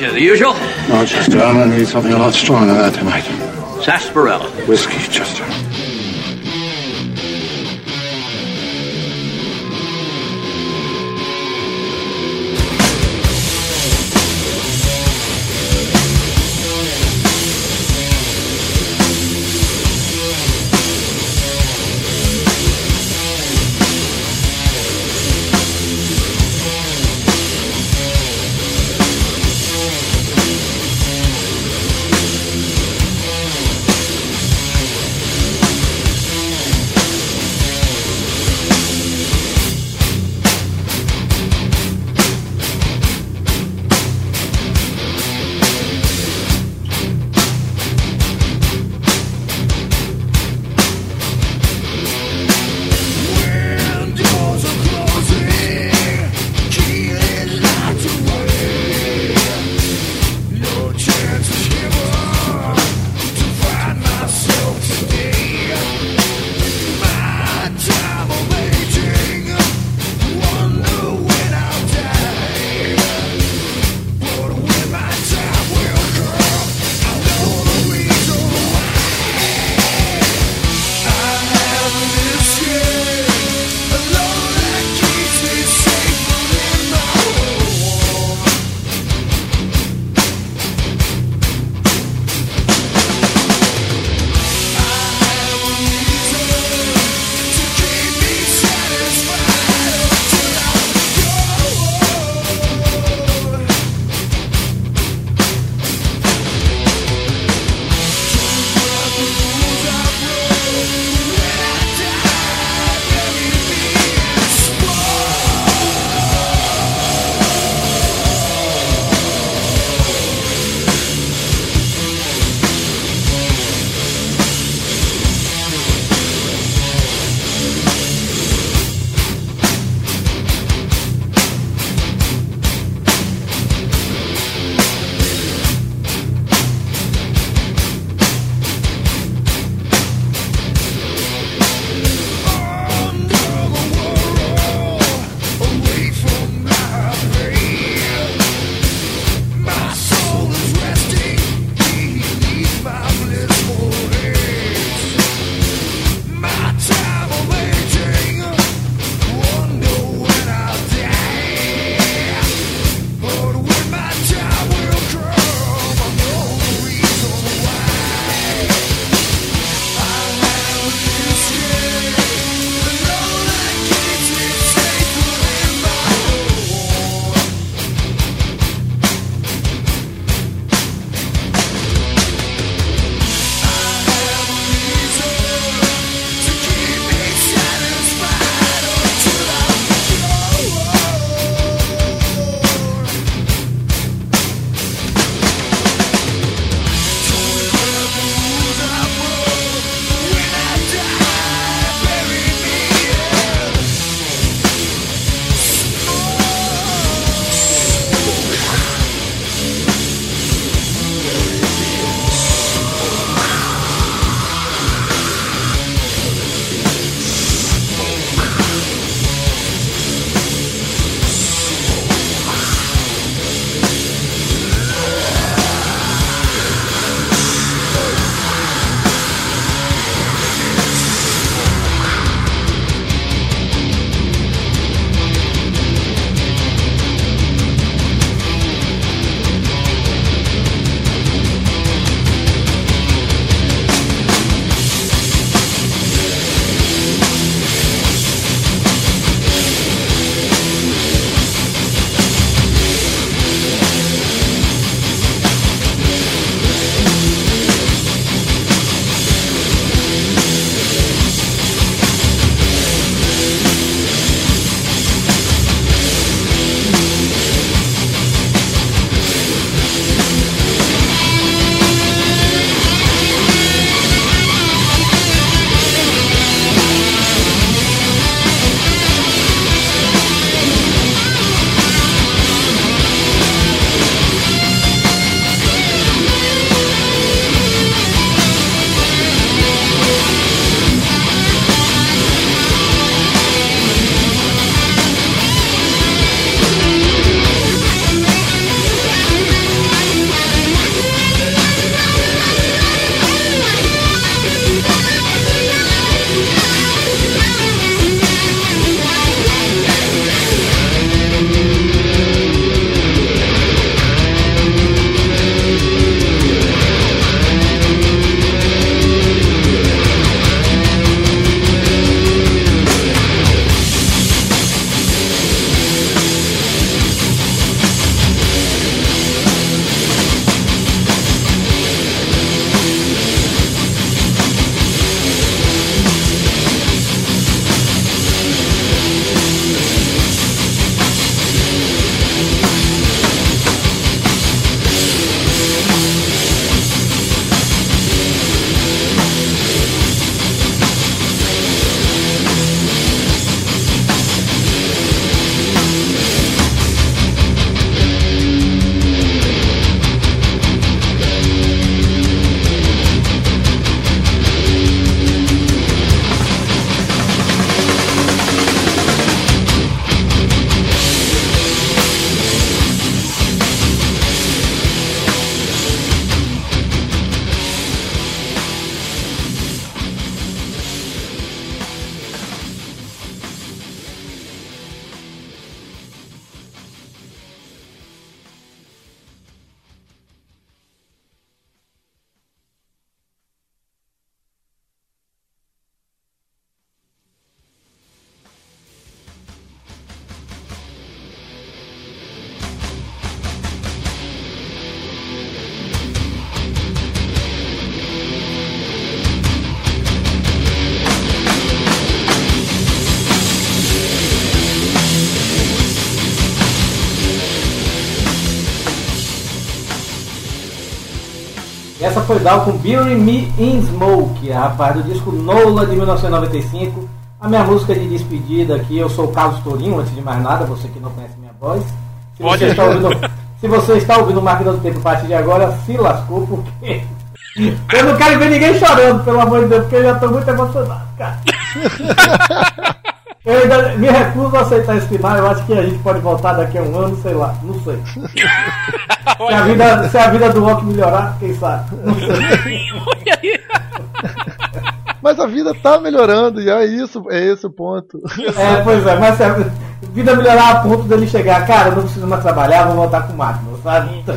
The usual? No, Chester. I'm um, I need something a lot stronger than that tonight. Sarsaparilla. Whiskey, just foi Down com Bury Me in Smoke, rapaz, do disco Nola de 1995. A minha música de despedida aqui, eu sou o Carlos Tourinho, antes de mais nada, você que não conhece minha voz. Se Pode. você está ouvindo, se você está ouvindo Máquina do Tempo a partir de agora, se lascou, porque eu não quero ver ninguém chorando, pelo amor de Deus, porque eu já estou muito emocionado, cara. Eu ainda me recuso a aceitar esse final, eu acho que a gente pode voltar daqui a um ano, sei lá, não sei. Se a vida, se a vida do rock melhorar, quem sabe? Não sei. Mas a vida tá melhorando, e é isso, é esse o ponto. É, pois é, mas se a vida melhorar a ponto dele chegar, cara, eu não preciso mais trabalhar, vou voltar com o máquina, sabe? Então,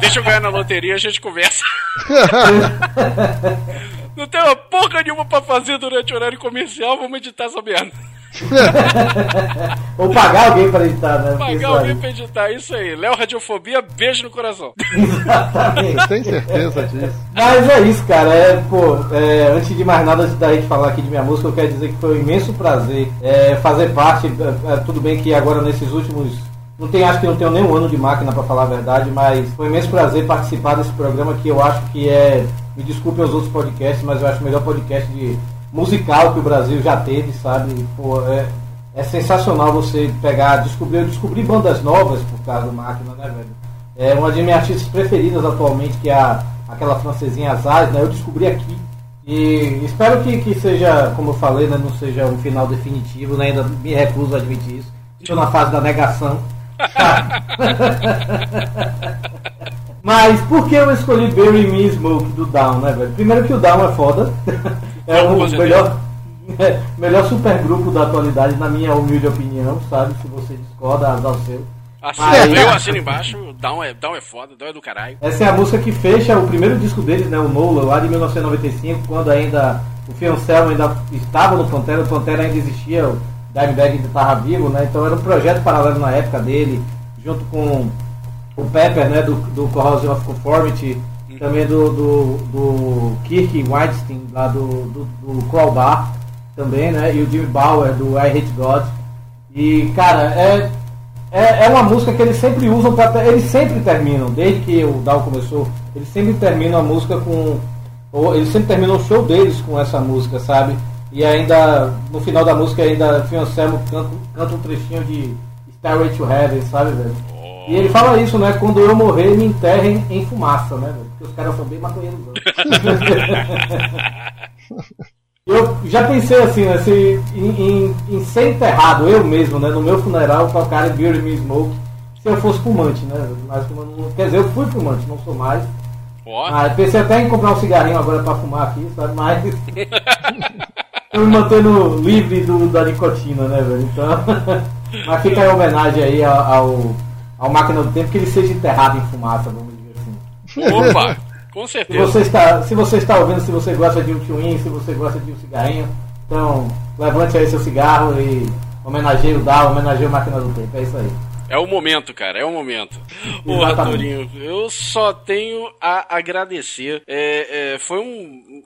Deixa eu ganhar na loteria e a gente conversa. Não tem uma porra nenhuma pra fazer durante o horário comercial, vamos editar essa merda. ou pagar alguém para editar, né? Pagar isso alguém aí- pra editar, isso aí. Léo Radiofobia, beijo no coração. Exatamente. Tem certeza disso. Mas é isso, cara. É, pô, é, antes de mais nada, antes da gente falar aqui de minha música, eu quero dizer que foi um imenso prazer é, fazer parte. é, é, tudo bem que agora nesses últimos. Não tem, acho que não tenho nem um ano de máquina para falar a verdade, mas foi um imenso prazer participar desse programa que eu acho que é. Me desculpem os outros podcasts, mas eu acho o melhor podcast de musical que o Brasil já teve, sabe? Pô, é, é sensacional você pegar, descobrir, eu descobri bandas novas por causa do máquina, né, velho? É uma de minhas artistas preferidas atualmente, que é a, aquela francesinha Azaz, né? Eu descobri aqui. E espero que, que seja, como eu falei, né? Não seja um final definitivo, né? Ainda me recuso a admitir isso. Estou na fase da negação. Mas por que eu escolhi Bury Me Smoke do Down, né, velho? Primeiro que o Down é foda. É o melhor, é, melhor supergrupo da atualidade, na minha humilde opinião, sabe? Se você discorda, azar o seu. Assina, Mas- eu assino embaixo, Down é, Down é foda, Down é do caralho. Essa é a música que fecha o primeiro disco deles, né, o Nola, lá de 1995, quando ainda o Phil Anselmo ainda estava no Pantera, o Pantera ainda existia, o Dimebag ainda estava vivo, né, então era um projeto paralelo na época dele, junto com o Pepper, né, do, do Corrosion of Conformity, também do, do, do Kirk Weinstein, lá do, do, do Crowbar, também, né, e o Jimmy Bauer, do I Hate God. E, cara, é, é, é uma música que eles sempre usam pra. Eles sempre terminam, desde que o Down começou, eles sempre terminam a música com. Ou eles sempre terminam o show deles com essa música, sabe? E ainda, no final da música, ainda Fio Anselmo canta, canta um trechinho de Stairway to Heaven, sabe, velho? E ele fala isso, né? Quando eu morrer, me enterrem em fumaça, né, velho? Porque os caras são bem maconheiros. Eu já pensei assim, né, se, em, em- em ser enterrado, eu mesmo, né, no meu funeral, tocarem Bury Me in Smoke, se eu fosse fumante, né? Mas quer dizer, eu fui fumante, não sou mais. Ó, Ah, pensei até em comprar um cigarrinho agora pra fumar aqui, sabe? Mas. eu me mantendo livre do, da nicotina, né, velho? Então. Mas fica a homenagem aí ao, ao, ao Máquina do Tempo que ele seja enterrado em fumaça, vamos dizer assim. opa, com Se certeza. você, está, se você está ouvindo, se você gosta de um twin, se você gosta de um cigarrinho, então levante aí seu cigarro e homenageie o Dow, homenageie o Máquina do Tempo. É isso aí. É o momento, cara, é o momento. Ô. Arturinho, eu só tenho a agradecer. É, é, foi um,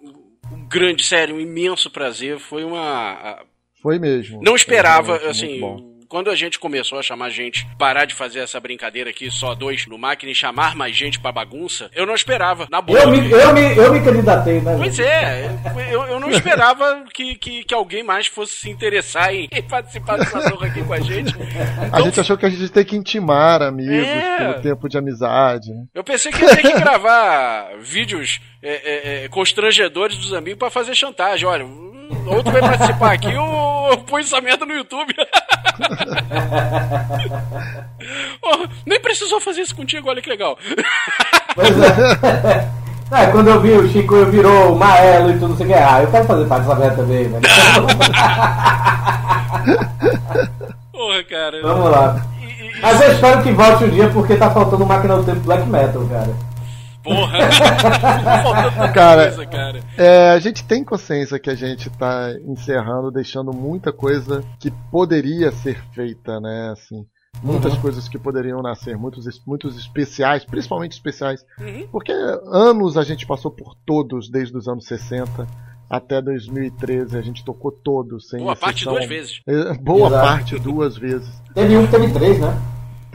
um grande, sério, um imenso prazer. Foi uma. a- Foi mesmo. Não esperava, Foi realmente assim. Quando a gente começou a chamar gente, parar de fazer essa brincadeira aqui, só dois no máquina, e chamar mais gente pra bagunça, eu não esperava, na boa. Eu me, eu me, eu me candidatei, né? Pois é, eu, eu não esperava que, que, que alguém mais fosse se interessar em participar dessa porra aqui com a gente. A Então, gente achou que a gente tem que intimar amigos É. pelo tempo de amizade. né? Eu pensei que ia ter que gravar vídeos é, é, é, constrangedores dos amigos pra fazer chantagem. Olha, um outro vai participar aqui, eu, eu ponho essa merda no YouTube. Oh, nem precisou fazer isso contigo, olha que legal. Pois é. É, quando eu vi o Chico virou Maelo e tudo, não sei o que. Ah, eu quero fazer parte dessa merda também, né? Porra, cara. Vamos lá. Mas eu espero que volte um dia porque tá faltando máquina do tempo black metal, cara. Porra. Cara, coisa, cara. É, a gente tem consciência que a gente tá encerrando, deixando muita coisa que poderia ser feita, né? Assim, muitas Uhum. coisas que poderiam nascer, muitos, muitos especiais, principalmente especiais, Uhum. porque anos a gente passou por todos, desde os anos 60 até 2013, a gente tocou todos, sem Boa parte exceção. duas vezes. É, Boa Exato. parte duas vezes. Teve um que teve três, né?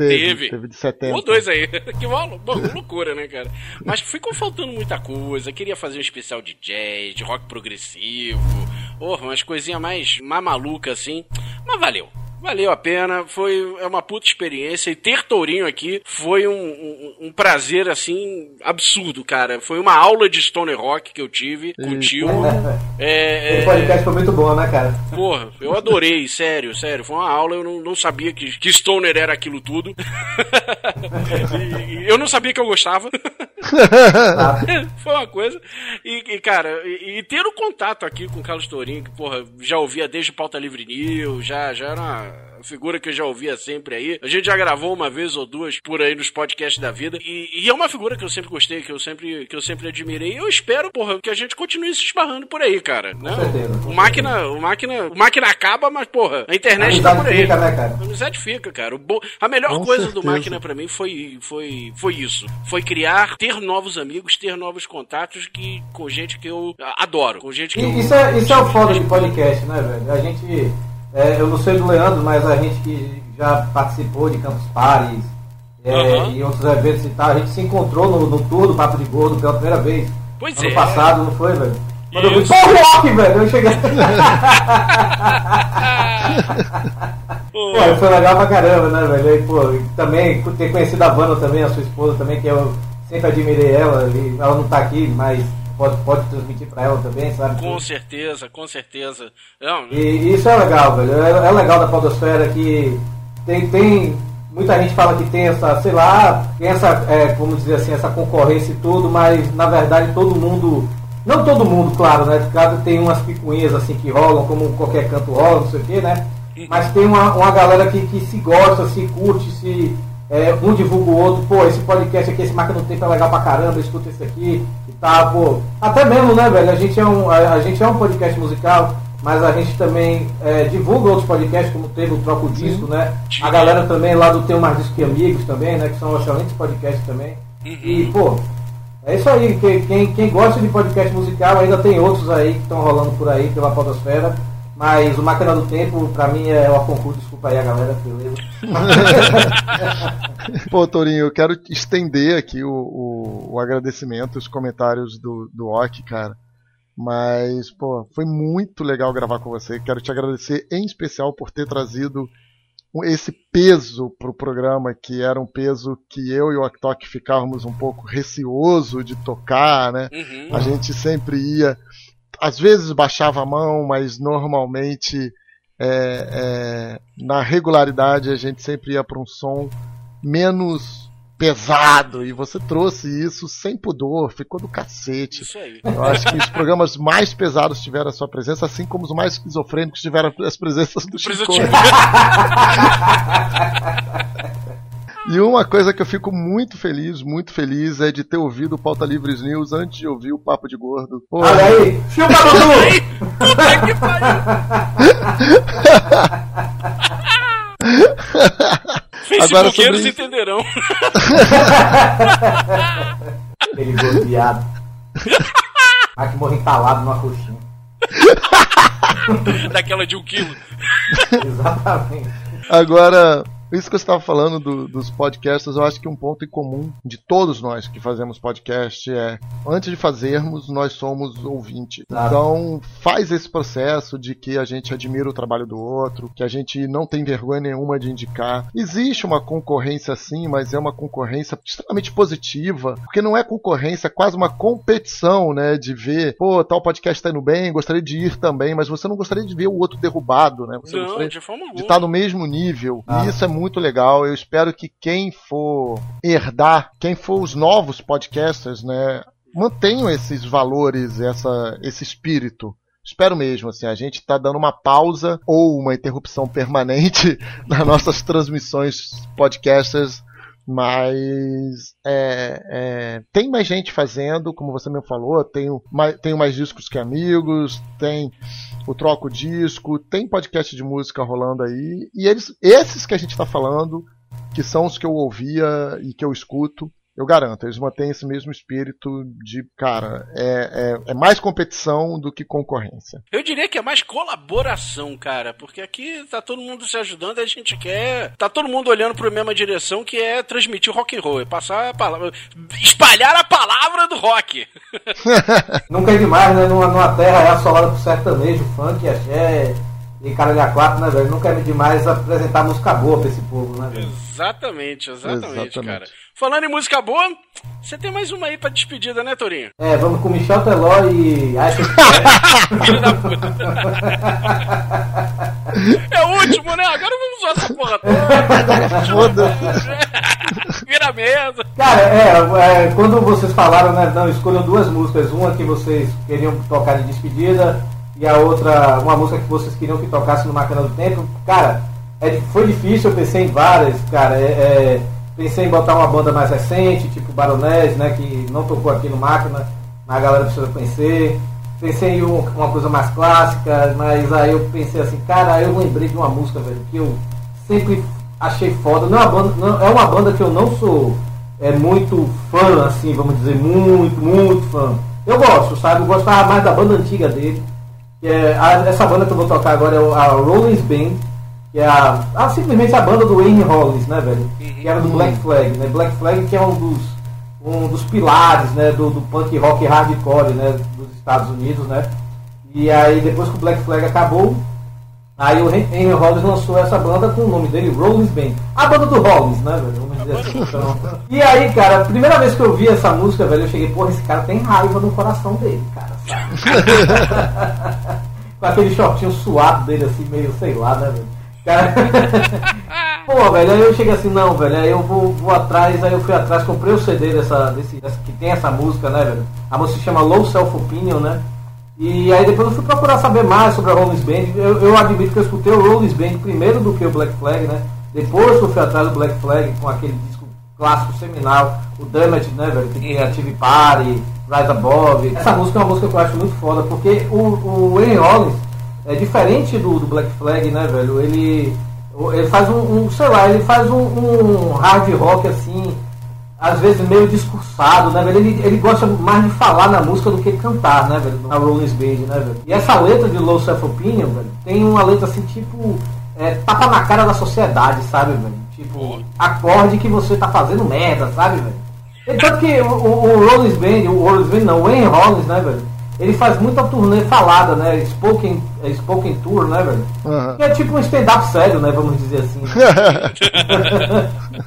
Teve, Teve. de 70. Ou dois aí. que uma, uma loucura, né, cara? Mas ficou faltando muita coisa. Queria fazer um especial de jazz, de rock progressivo. Porra, umas coisinhas mais, mais malucas assim. Mas valeu. Valeu a pena, foi é uma puta experiência e ter Tourinho aqui foi um, um, um prazer assim absurdo, cara. Foi uma aula de Stoner Rock que eu tive contigo. É, Esse podcast foi muito bom, né, cara? Porra, eu adorei, sério, sério. Foi uma aula, eu não, não sabia que, que Stoner era aquilo tudo. E eu não sabia que eu gostava. Foi uma coisa. E, e, cara, e, e ter o contato aqui com o Carlos Tourinho, que, porra, já ouvia desde Pauta Livre News, já, já era uma figura que eu já ouvia sempre aí. A gente já gravou uma vez ou duas por aí nos podcasts da vida. E, e é uma figura que eu sempre gostei, que eu sempre, que eu sempre admirei. E eu espero, porra, que a gente continue se esbarrando por aí, cara. Né? certeza, com O máquina, o máquina, o máquina acaba, mas, porra, a internet A tá por aí. fica, né, cara? A amizade fica, cara. O bom, a melhor Com coisa do certeza. máquina pra mim foi, foi, foi isso. Foi criar, ter novos amigos, ter novos contatos que, com gente que eu adoro. Com gente que eu. E Isso é, isso é o foda de podcast, né, velho? A gente. É, eu não sei do Leandro, mas a gente que já participou de Campus Pares é, Aham. e outros eventos e tal, a gente se encontrou no, no tour do Papo de Gordo pela primeira vez. Pois ano é. passado, não foi, velho? Quando eu vi, Isso. pô, rock, velho! Eu cheguei. Pô, foi legal pra caramba, né, velho? E, pô, também ter conhecido a Vana também, a sua esposa também, que eu sempre admirei ela, e ela não tá aqui, mas pode, pode transmitir pra ela também, sabe? com certeza, com certeza. Não, E isso é legal, velho. É, é legal da podosfera que tem, tem. Muita gente fala que tem essa, sei lá, tem essa, é, como dizer assim, essa concorrência e tudo, mas na verdade todo mundo. Não todo mundo, claro, né? Cada tem umas picuinhas assim que rolam, como qualquer canto rola, não sei o quê, né? Mas tem uma, uma galera que, que se gosta, se curte, se. é, um divulga o outro, pô, esse podcast aqui, esse máquina do tempo é legal pra caramba, escuta esse aqui tal, pô. Até mesmo, né, velho? A gente é um, a, a gente é um podcast musical, mas a gente também é, divulga outros podcasts, como teve o Troco Disco, né? A galera também lá do Tem Mais Disco que Amigos também, né? Que são excelentes podcasts também. E, pô, é isso aí. Quem, quem, quem gosta de podcast musical, ainda tem outros aí que estão rolando por aí pela podosfera. Mas o Máquina do Tempo, pra mim, é o concurso. Desculpa aí a galera, beleza? Pô, Torinho, eu quero estender aqui o, o, o agradecimento, os comentários do, do Ok, cara. Mas, pô, foi muito legal gravar com você. Quero te agradecer em especial por ter trazido esse peso pro programa, que era um peso que eu e o Oktok ficávamos um pouco receoso de tocar, né? Uhum. A gente sempre ia, às vezes baixava a mão, mas normalmente é, é, na regularidade a gente sempre ia para um som menos pesado e você trouxe isso sem pudor, ficou do cacete. Isso aí. Eu acho que os programas mais pesados tiveram a sua presença, assim como os mais esquizofrênicos tiveram as presenças do Chico. E uma coisa que eu fico muito feliz, muito feliz, é de ter ouvido o Pauta Livres News antes de ouvir o Papo de Gordo. Pô, Olha aí! Chupa, Dudu! Puta que pariu. Facebookeiros sobre isso- entenderão. Ele gordeado. Ah, que morre entalado numa coxinha. Daquela de um quilo. Exatamente. Agora, isso que você estava falando do- dos podcasts, eu acho que um ponto em comum de todos nós que fazemos podcast é, antes de fazermos, nós somos ouvinte. Exato. Então, faz esse processo de que a gente admira o trabalho do outro, que a gente não tem vergonha nenhuma de indicar. Existe uma concorrência sim, mas é uma concorrência extremamente positiva, porque não é concorrência, é quase uma competição, né, de ver, pô, tal podcast tá indo bem, gostaria de ir também, mas você não gostaria de ver o outro derrubado, né? Você Não, gostaria de forma de estar no mesmo nível. Ah. E isso é muito legal. Eu espero que quem for herdar, quem for os novos podcasters, né, mantenham esses valores, essa, esse espírito. Espero mesmo, assim, a gente está dando uma pausa ou uma interrupção permanente nas nossas transmissões podcasters, mas é, é, tem mais gente fazendo, como você mesmo falou, tenho mais, tenho mais discos que amigos, tem o Troco Disco, tem podcast de música rolando aí, e eles, esses que a gente está falando, que são os que eu ouvia e que eu escuto, eu garanto, eles mantêm esse mesmo espírito de, cara, é, é, é mais competição do que concorrência. Eu diria que é mais colaboração, cara, porque aqui tá todo mundo se ajudando e a gente quer. Tá todo mundo olhando pra mesma direção que é transmitir rock and roll, é passar a palavra. espalhar a palavra do rock. Nunca é demais, né? Numa, numa terra assolada por sertanejo, funk, axé e caralho a quatro, né, velho? Nunca é demais apresentar música boa pra esse povo, né, velho? Exatamente, exatamente, Exatamente. cara. Falando em música boa, você tem mais uma aí pra despedida, né, Torinho? É, vamos com Michel Teló e. Acho Filho da puta. É o último, né? Agora vamos usar essa porra toda. Vira a mesa. Cara, é, é, quando vocês falaram, né, não, escolham duas músicas, uma que vocês queriam tocar de despedida e a outra, uma música que vocês queriam que tocasse no Máquina do Tempo, cara, é, foi difícil, eu pensei em várias, cara, é, é, pensei em botar uma banda mais recente, tipo Baronés, né, que não tocou aqui no Máquina, mas a galera precisa conhecer, pensei em um- uma coisa mais clássica, mas aí eu pensei assim, cara, eu lembrei de uma música, velho, que eu sempre achei foda. Não é uma banda, não- é uma banda que eu não sou é, muito fã, assim, vamos dizer, muito, muito fã. Eu gosto, sabe? Eu gostava mais da banda antiga dele. É, a- essa banda que eu vou tocar agora é a Rollins Band, que é a, a- simplesmente a banda do Wayne Rollins, né, velho? Que era do Black Flag, né? Black Flag que é um dos, um dos pilares, né, do, do punk rock hardcore, né, dos Estados Unidos, né? E aí depois que o Black Flag acabou, Aí o Hen- Henry Rollins lançou essa banda com o nome dele, Rollins Band. A banda do Rollins, né, velho? Vamos dizer assim. Então. E aí, cara, primeira vez que eu vi essa música, velho, eu cheguei, porra, esse cara tem raiva no coração dele, cara, com aquele shortinho suado dele, assim, meio, sei lá, né, velho? Cara... Pô, velho, aí eu cheguei assim, não, velho, aí eu vou, vou atrás, aí eu fui atrás, comprei o CD dessa, desse, dessa- que tem essa música, né, velho? A música se chama Low Self Opinion, né? E aí depois eu fui procurar saber mais sobre a Rollins Band. Eu, eu admito que eu escutei o Rollins Band primeiro do que o Black Flag, né? Depois eu fui atrás do Black Flag com aquele disco clássico seminal, o Damage, né, velho? Que tem a TV Party, Rise Above. Essa música é uma música que eu acho muito foda, porque o, o Wayne Rollins é diferente do, do Black Flag, né, velho? Ele, ele faz um, um, sei lá, ele faz um, um hard rock assim, às vezes meio discursado, né, velho? Ele, ele gosta mais de falar na música do que cantar, né, velho? Na Rollins Band, né, velho? E essa letra de Low Self Opinion, velho, tem uma letra assim, tipo, é, tapa na cara da sociedade, sabe, velho? Tipo, acorde que você tá fazendo merda, sabe, velho? Tanto que o, o, o Rollins Band, o Rollins Band não, o Wayne Rollins, né, velho? Ele faz muita turnê falada, né? Spoken, é, spoken tour, né, velho? Que é tipo um stand-up sério, né? Vamos dizer assim.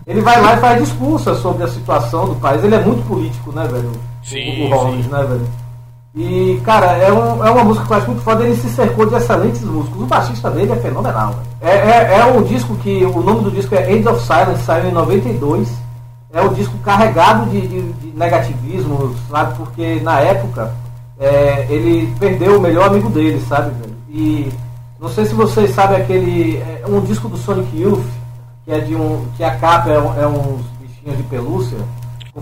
ele vai lá e faz discursos sobre a situação do país. Ele é muito político, né, velho? Sim, o, Rollins, né, velho? E, cara, é, um- é uma música que eu acho muito foda. Ele se cercou de excelentes músicos. O baixista dele é fenomenal. velho. É, é, é um disco que. O nome do disco é Age of Silence, saiu em 92. É um disco carregado de, de- de negativismo, sabe? Porque na época é, ele perdeu o melhor amigo dele, sabe, velho? E não sei se vocês sabem aquele. É um disco do Sonic Youth, que é de um. que a capa é, um- é uns bichinhos de pelúcia.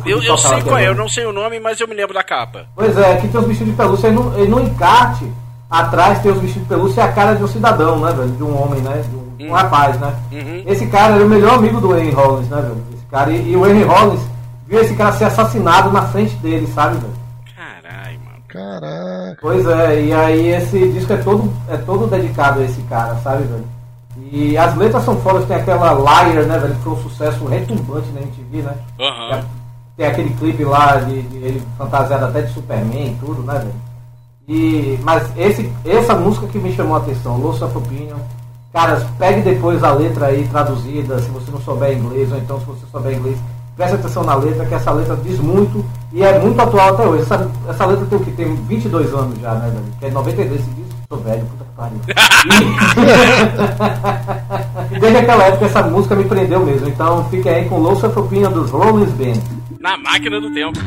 Eu, eu sei qual é, eu não sei o nome, mas eu me lembro da capa. Pois é, aqui tem os bichinhos de pelúcia, e no, e no encarte, atrás tem os bichinhos de pelúcia e a cara de um cidadão, né, velho? De um homem, né? De um, um Hum. rapaz, né? Uhum. Esse cara era o melhor amigo do Henry Rollins, né, velho? Esse cara, e, e o Henry Rollins viu esse cara ser assassinado na frente dele, sabe, velho? Caraca. Pois é, e aí esse disco é todo, é todo dedicado a esse cara, sabe, velho? E as letras são fodas, tem aquela Liar, né, velho? Que foi um sucesso retumbante na MTV, né? Aham. Tem aquele clipe lá de, de ele fantasiado até de Superman e tudo, né, velho? E, mas esse, essa música que me chamou a atenção, Low Self Opinion, cara, pegue depois a letra aí traduzida, se você não souber inglês, ou então se você souber inglês, preste atenção na letra, que essa letra diz muito e é muito atual até hoje. Essa, essa letra tem o que? Tem 22 anos já, né, velho? Que é 92 esse disco, sou velho, puta que pariu. E, desde aquela época essa música me prendeu mesmo. Então fique aí com Self Opinion dos Rolling Band. Na máquina do tempo.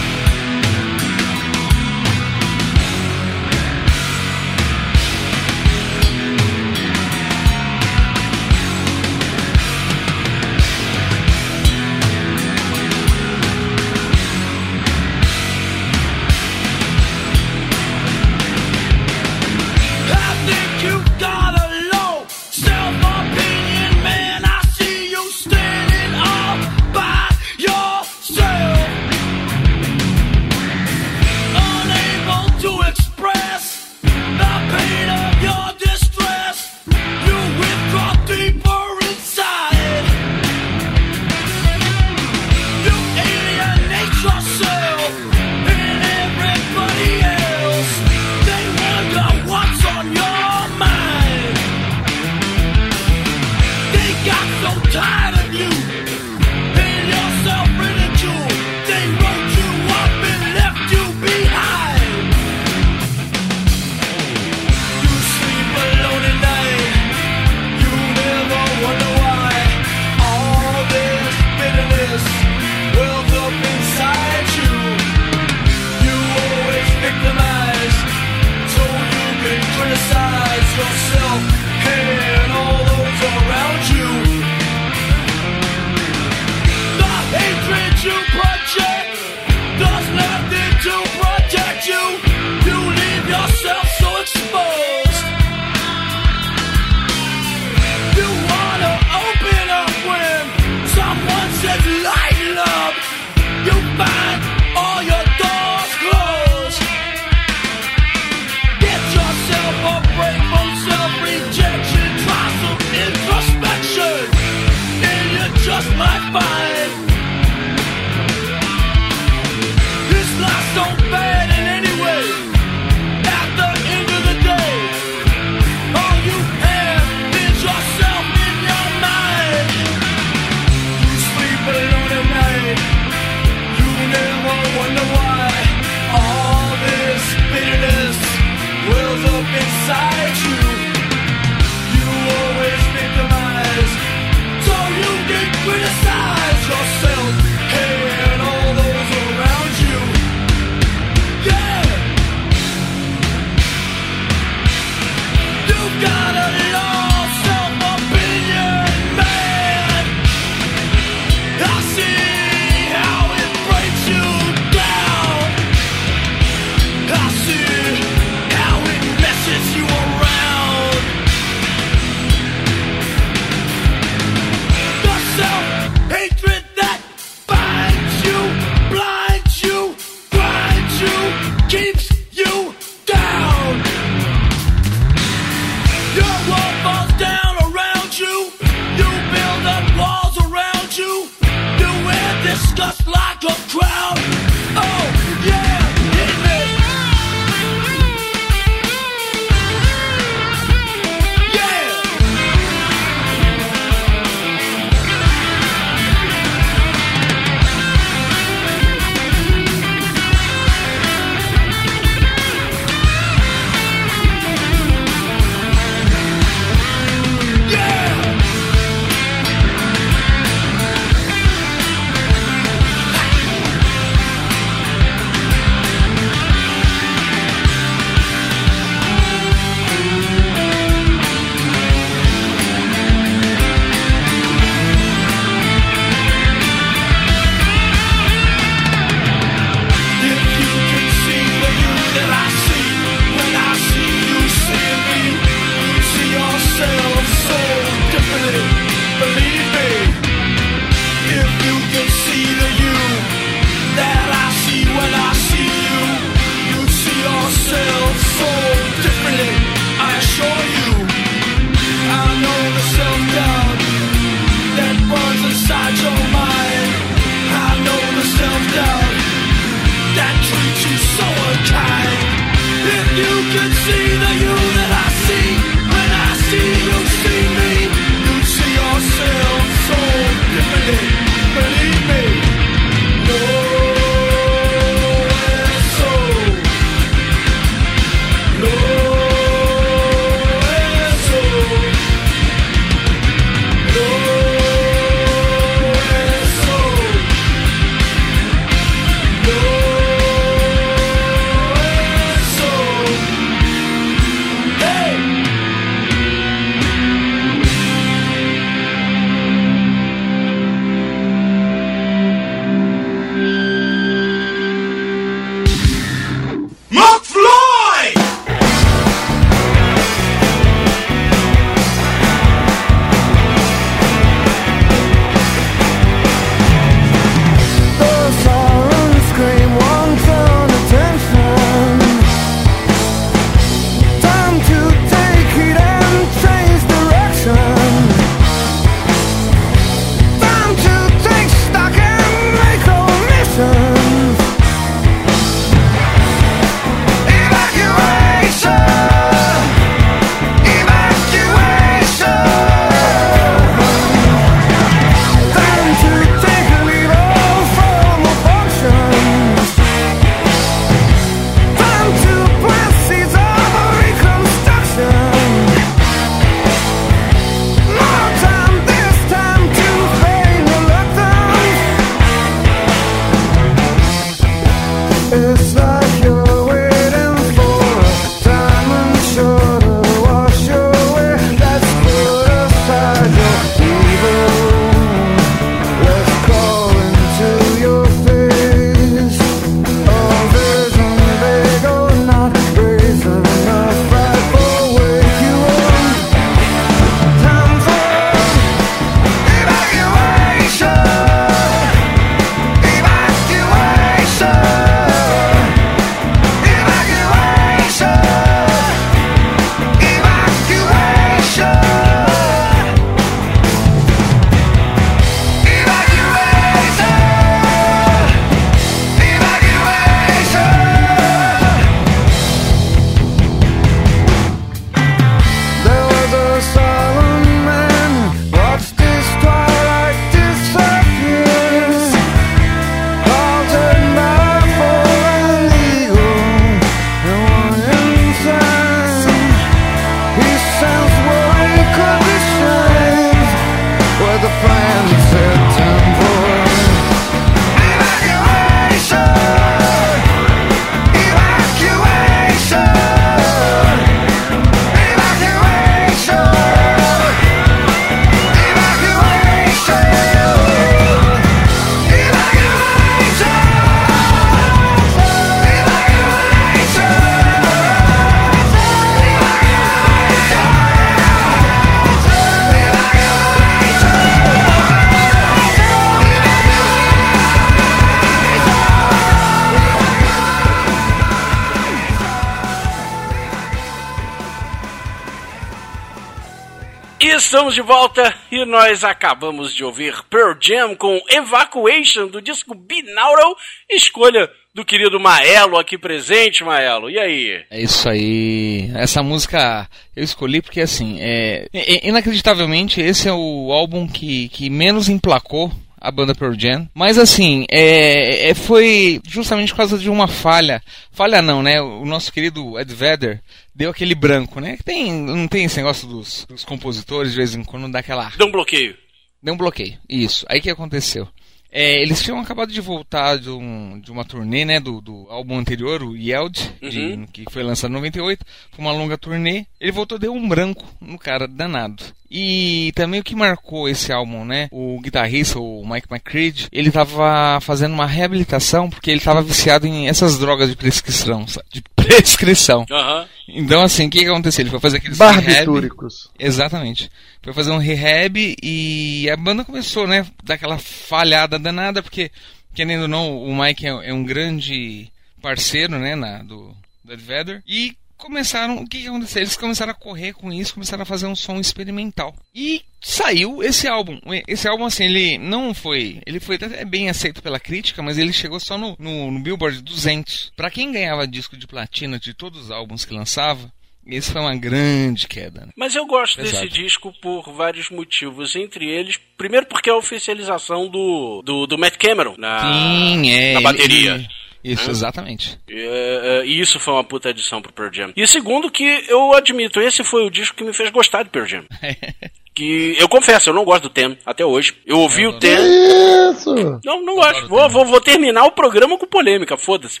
Estamos de volta e nós acabamos de ouvir Pearl Jam com Evacuation do disco Binaural, escolha do querido Maelo aqui presente, Maelo. E aí? É isso aí. Essa música eu escolhi porque, assim, é, é- inacreditavelmente, esse é o álbum que, que menos emplacou a banda Pearl Jam. Mas, assim, é, é- foi justamente por causa de uma falha. Falha não, né? O nosso querido Ed Vedder deu aquele branco, né? Que Tem, não tem esse negócio dos, dos compositores, de vez em quando, dá aquela... Deu um bloqueio. Deu um bloqueio. Isso. Aí que aconteceu? É, eles tinham acabado de voltar de, um- de uma turnê, né, do, do álbum anterior, o Yeld, de- Uhum. que foi lançado em 98, foi uma longa turnê. Ele voltou, deu um branco no cara, danado. E também o que marcou esse álbum, né, o guitarrista, o Mike McCready, ele tava fazendo uma reabilitação porque ele tava viciado em essas drogas de prescrição, sabe? de prescrição. Aham. Então, assim, o que, que aconteceu? Ele foi fazer aqueles rehab- Barbitúricos. Exatamente. Foi fazer um rehab e a banda começou, né? Daquela falhada danada, porque, querendo ou não, o Mike é, é um grande parceiro, né? Na, do, do Ed Vedder. E começaram. O que, que aconteceu? Eles começaram a correr com isso, começaram a fazer um som experimental. E saiu esse álbum. Esse álbum, assim, ele não foi. Ele foi até bem aceito pela crítica, mas ele chegou só no, no, no Billboard 200. Pra quem ganhava disco de platina de todos os álbuns que lançava. Esse foi uma grande queda. né? Mas eu gosto Exato. desse disco por vários motivos. Entre eles, primeiro porque é a oficialização do, do, do Matt Cameron na, Sim, é. na ele- bateria. ele- Isso, Hã? exatamente. É, é, E isso foi uma puta edição pro Pearl Jam. E segundo que eu admito, esse foi o disco que me fez gostar de Pearl Jam. que eu confesso, eu não gosto do Ten até hoje. Eu ouvi Eu o adoro. Ten. Isso! Não, não Eu gosto. Vou, vou, vou terminar o programa com polêmica, foda-se.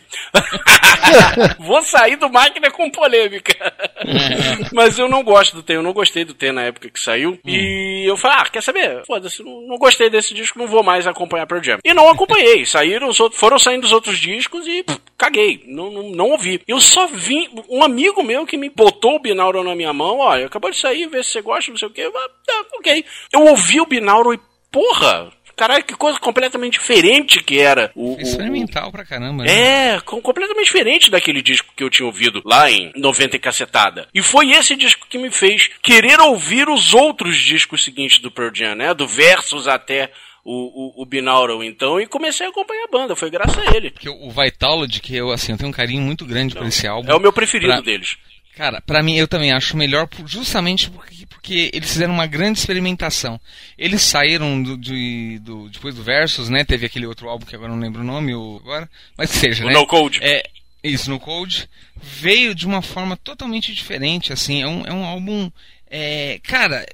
vou sair do máquina com polêmica. Mas eu não gosto do Ten, eu não gostei do Ten na época que saiu. E eu falei, ah, quer saber? Foda-se, não, não gostei desse disco, não vou mais acompanhar Pearl Jam. E não acompanhei. Saíram os outros, foram saindo os outros discos e pff, caguei. Não, não, não ouvi. Eu só vi um amigo meu que me botou o Binaural na minha mão, olha, acabou de sair, vê se você gosta, não sei o que. Tá, ok. Eu ouvi o Binaural e, porra, caralho, que coisa completamente diferente que era o, o- Experimental pra caramba, né? é, com- completamente diferente daquele disco que eu tinha ouvido lá em 90 e cacetada. E foi esse disco que me fez querer ouvir os outros discos seguintes do Pearl Jam, né? Do Versus até o, o, o Binaural, então, e comecei a acompanhar a banda. Foi graças a ele. Porque o Vitalogy, que eu, assim, eu tenho um carinho muito grande por esse álbum. É o meu preferido Pra- deles. Cara, pra mim eu também acho melhor justamente porque, porque eles fizeram uma grande experimentação. Eles saíram do, de- do- depois do Versus, né? Teve aquele outro álbum que agora não lembro o nome o, agora, mas seja, O né? No Code. É, isso, no Code. Veio de uma forma totalmente diferente, assim. É um, é um álbum. é, cara,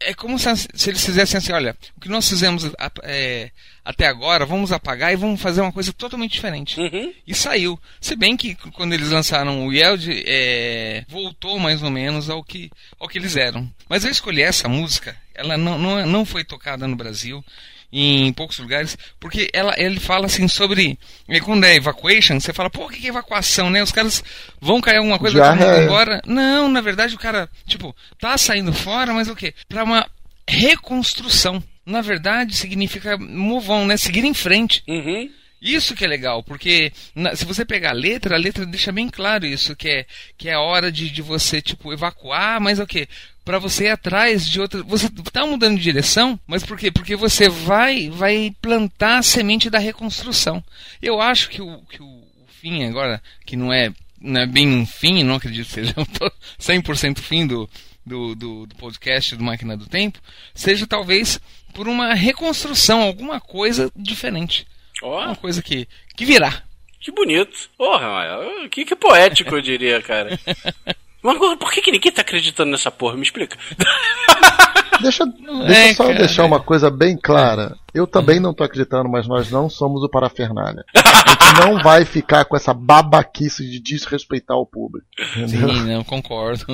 é é como se, se eles fizessem assim: olha, o que nós fizemos é, até agora, vamos apagar e vamos fazer uma coisa totalmente diferente. Uhum. E saiu. Se bem que quando eles lançaram o Yeld, é, voltou mais ou menos ao que, ao que eles eram. Mas eu escolhi essa música, ela não, não, não foi tocada no Brasil, em poucos lugares, porque ela, ele fala assim sobre. e Quando é evacuation, você fala, pô, o que que é evacuação, né? Os caras vão cair alguma coisa, mundo Diarreia. embora. Não, na verdade o cara, tipo, tá saindo fora, mas o quê? Pra uma reconstrução. Na verdade, significa move on, né? Seguir em frente. Uhum. Isso que é legal, porque na- se você pegar a letra, a letra deixa bem claro isso, que é, que é a hora de, de você, tipo, evacuar, mas o quê? Pra você ir atrás de outra. Você tá mudando de direção, mas por quê? Porque você vai, vai plantar a semente da reconstrução. Eu acho que o, que o, o fim agora, que não é, não é bem um fim, não acredito que seja 100% fim do, do, do, do podcast do Máquina do Tempo, seja talvez por uma reconstrução, alguma coisa diferente. Ó, Uma coisa que, que virá. que bonito. Porra, Mael, que, que poético, eu diria, cara. Mas por que, que ninguém tá acreditando nessa porra? Me explica. Deixa, deixa é, eu só cara. deixar uma coisa bem clara. Eu também não tô acreditando, mas nós não somos o parafernália. A gente não vai ficar com essa babaquice de desrespeitar o público. Entendeu? Sim, não, concordo.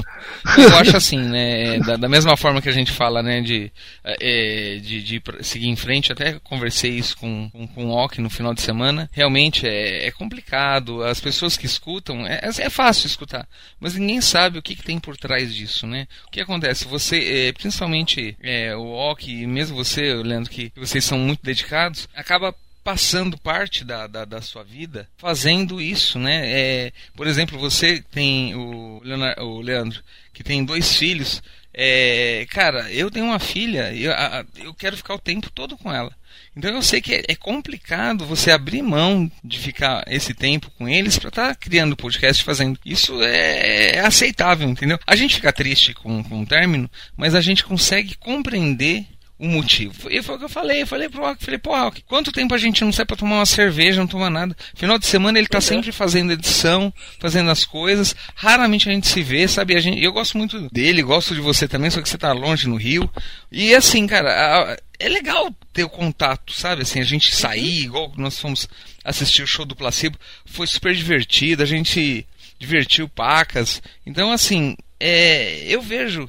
Eu acho assim, né? Da, da mesma forma que a gente fala, né, de, é, de, de seguir em frente, até conversei isso com, com, com o Ok no final de semana. Realmente é, é complicado. As pessoas que escutam, é, é fácil escutar, mas ninguém sabe o que, que tem por trás disso, né? O que acontece? Você, é, principalmente é, o Ok e mesmo você, Leandro, que vocês são muito dedicados, acaba passando parte da, da, da sua vida fazendo isso, né? É, por exemplo, você tem o, Leonardo, o Leandro, que tem dois filhos. É, cara, eu tenho uma filha e eu, a- eu quero ficar o tempo todo com ela. Então eu sei que é, é complicado você abrir mão de ficar esse tempo com eles para estar criando podcast fazendo. Isso é, é aceitável, entendeu? A gente fica triste com, com o término, mas a gente consegue compreender o motivo. E foi o que eu falei. Eu falei pro Rock, falei, pô, Rock, quanto tempo a gente não sai pra tomar uma cerveja, não toma nada? Final de semana ele tá sempre fazendo edição, fazendo as coisas. Raramente a gente se vê, sabe? A gente, eu gosto muito dele, gosto de você também, só que você tá longe no Rio. E assim, cara, a- é legal ter o contato, sabe? Assim, a gente sair, igual nós fomos assistir o show do Placebo, foi super divertido, a gente divertiu pacas. Então, assim, é, eu vejo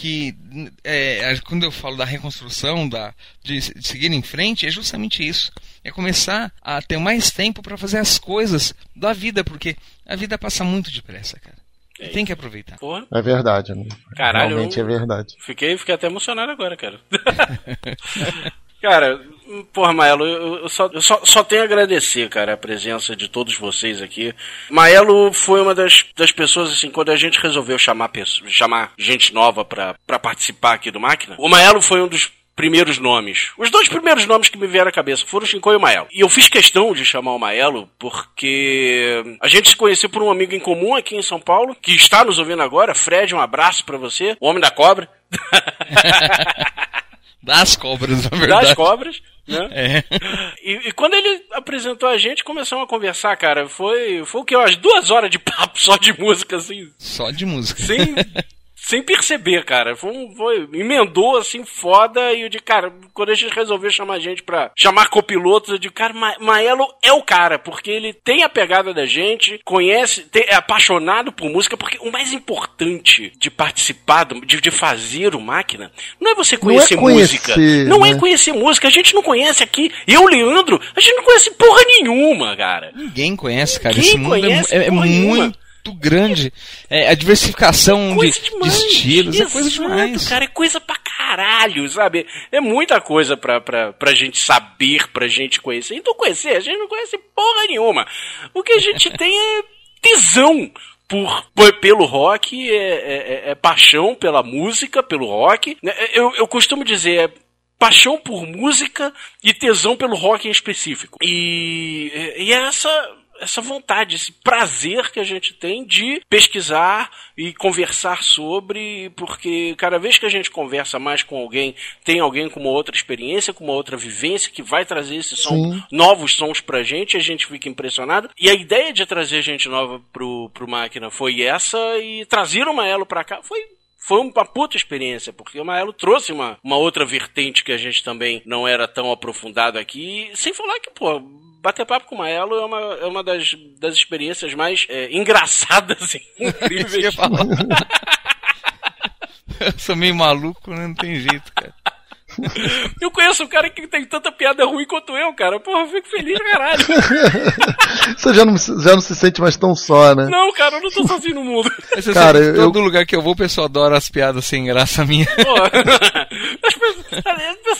que é, quando eu falo da reconstrução, da, de, de seguir em frente, é justamente isso. É começar a ter mais tempo para fazer as coisas da vida, porque a vida passa muito depressa, cara. E tem que aproveitar. Porra, É verdade, amigo. Caralho, Realmente é verdade. fiquei, fiquei até emocionado agora, cara. Cara, porra, Maelo, eu, eu só, eu só, só tenho a agradecer, cara, a presença de todos vocês aqui. Maelo foi uma das, das pessoas, assim, quando a gente resolveu chamar, chamar gente nova pra, pra participar aqui do Máquina, o Maelo foi um dos primeiros nomes. Os dois primeiros nomes que me vieram à cabeça foram o Shinkoi e o Maelo. E eu fiz questão de chamar o Maelo porque a gente se conheceu por um amigo em comum aqui em São Paulo, que está nos ouvindo agora. Fred, um abraço pra você, o homem da cobra. Das cobras, na verdade. das cobras, né? É. E, e quando ele apresentou a gente, começamos a conversar, cara. Foi, foi o que? Umas duas horas de papo só de música, assim. Só de música. Sem, sem perceber, cara. Foi, um, foi emendou assim foda e eu de cara, quando a gente resolveu chamar a gente pra chamar copilotos, eu digo, cara, Ma Maelo é o cara, porque ele tem a pegada da gente, conhece, tem, é apaixonado por música, porque o mais importante de participar, de, de fazer o máquina, não é você conhecer, não é conhecer música. Não né? é conhecer música. A gente não conhece aqui. Eu, Leandro, a gente não conhece porra nenhuma, cara. Ninguém conhece, cara. Ninguém Esse mundo é, conhece é- é porra nenhuma. Muito grande. É, a diversificação de, Coisa de demais. estilos é coisa Exato, demais. cara, é coisa pra caralho, sabe? É muita coisa pra, pra, pra gente saber, pra gente conhecer. Então conhecer, a gente não conhece porra nenhuma. O que a gente tem é tesão. Por, por- pelo rock, é, é- é- é paixão pela música, pelo rock. né? Eu, eu costumo dizer, é paixão por música e tesão pelo rock em específico. E, e é essa essa vontade, esse prazer que a gente tem de pesquisar e conversar sobre, porque cada vez que a gente conversa mais com alguém, tem alguém com uma outra experiência, com uma outra vivência que vai trazer esses som, novos sons pra gente, a gente fica impressionado. E a ideia de trazer gente nova pro, pro máquina foi essa e trazer o Maelo pra cá foi foi uma puta experiência, porque o Maelo trouxe uma, uma outra vertente que a gente também não era tão aprofundado aqui. Sem falar que, pô, bater papo com o Maelo é uma, é uma das, das experiências mais é, engraçadas e eu incríveis. falar. eu sou meio maluco, né? Não tem jeito, cara. Eu conheço um cara que tem tanta piada ruim quanto eu, cara. Porra, eu fico feliz, caralho. Você já não, já não se sente mais tão só, né? Não, cara, eu não tô sozinho no mundo. Você Cara, sabe que eu- todo lugar que eu vou, o pessoal adora as piadas sem graça minha.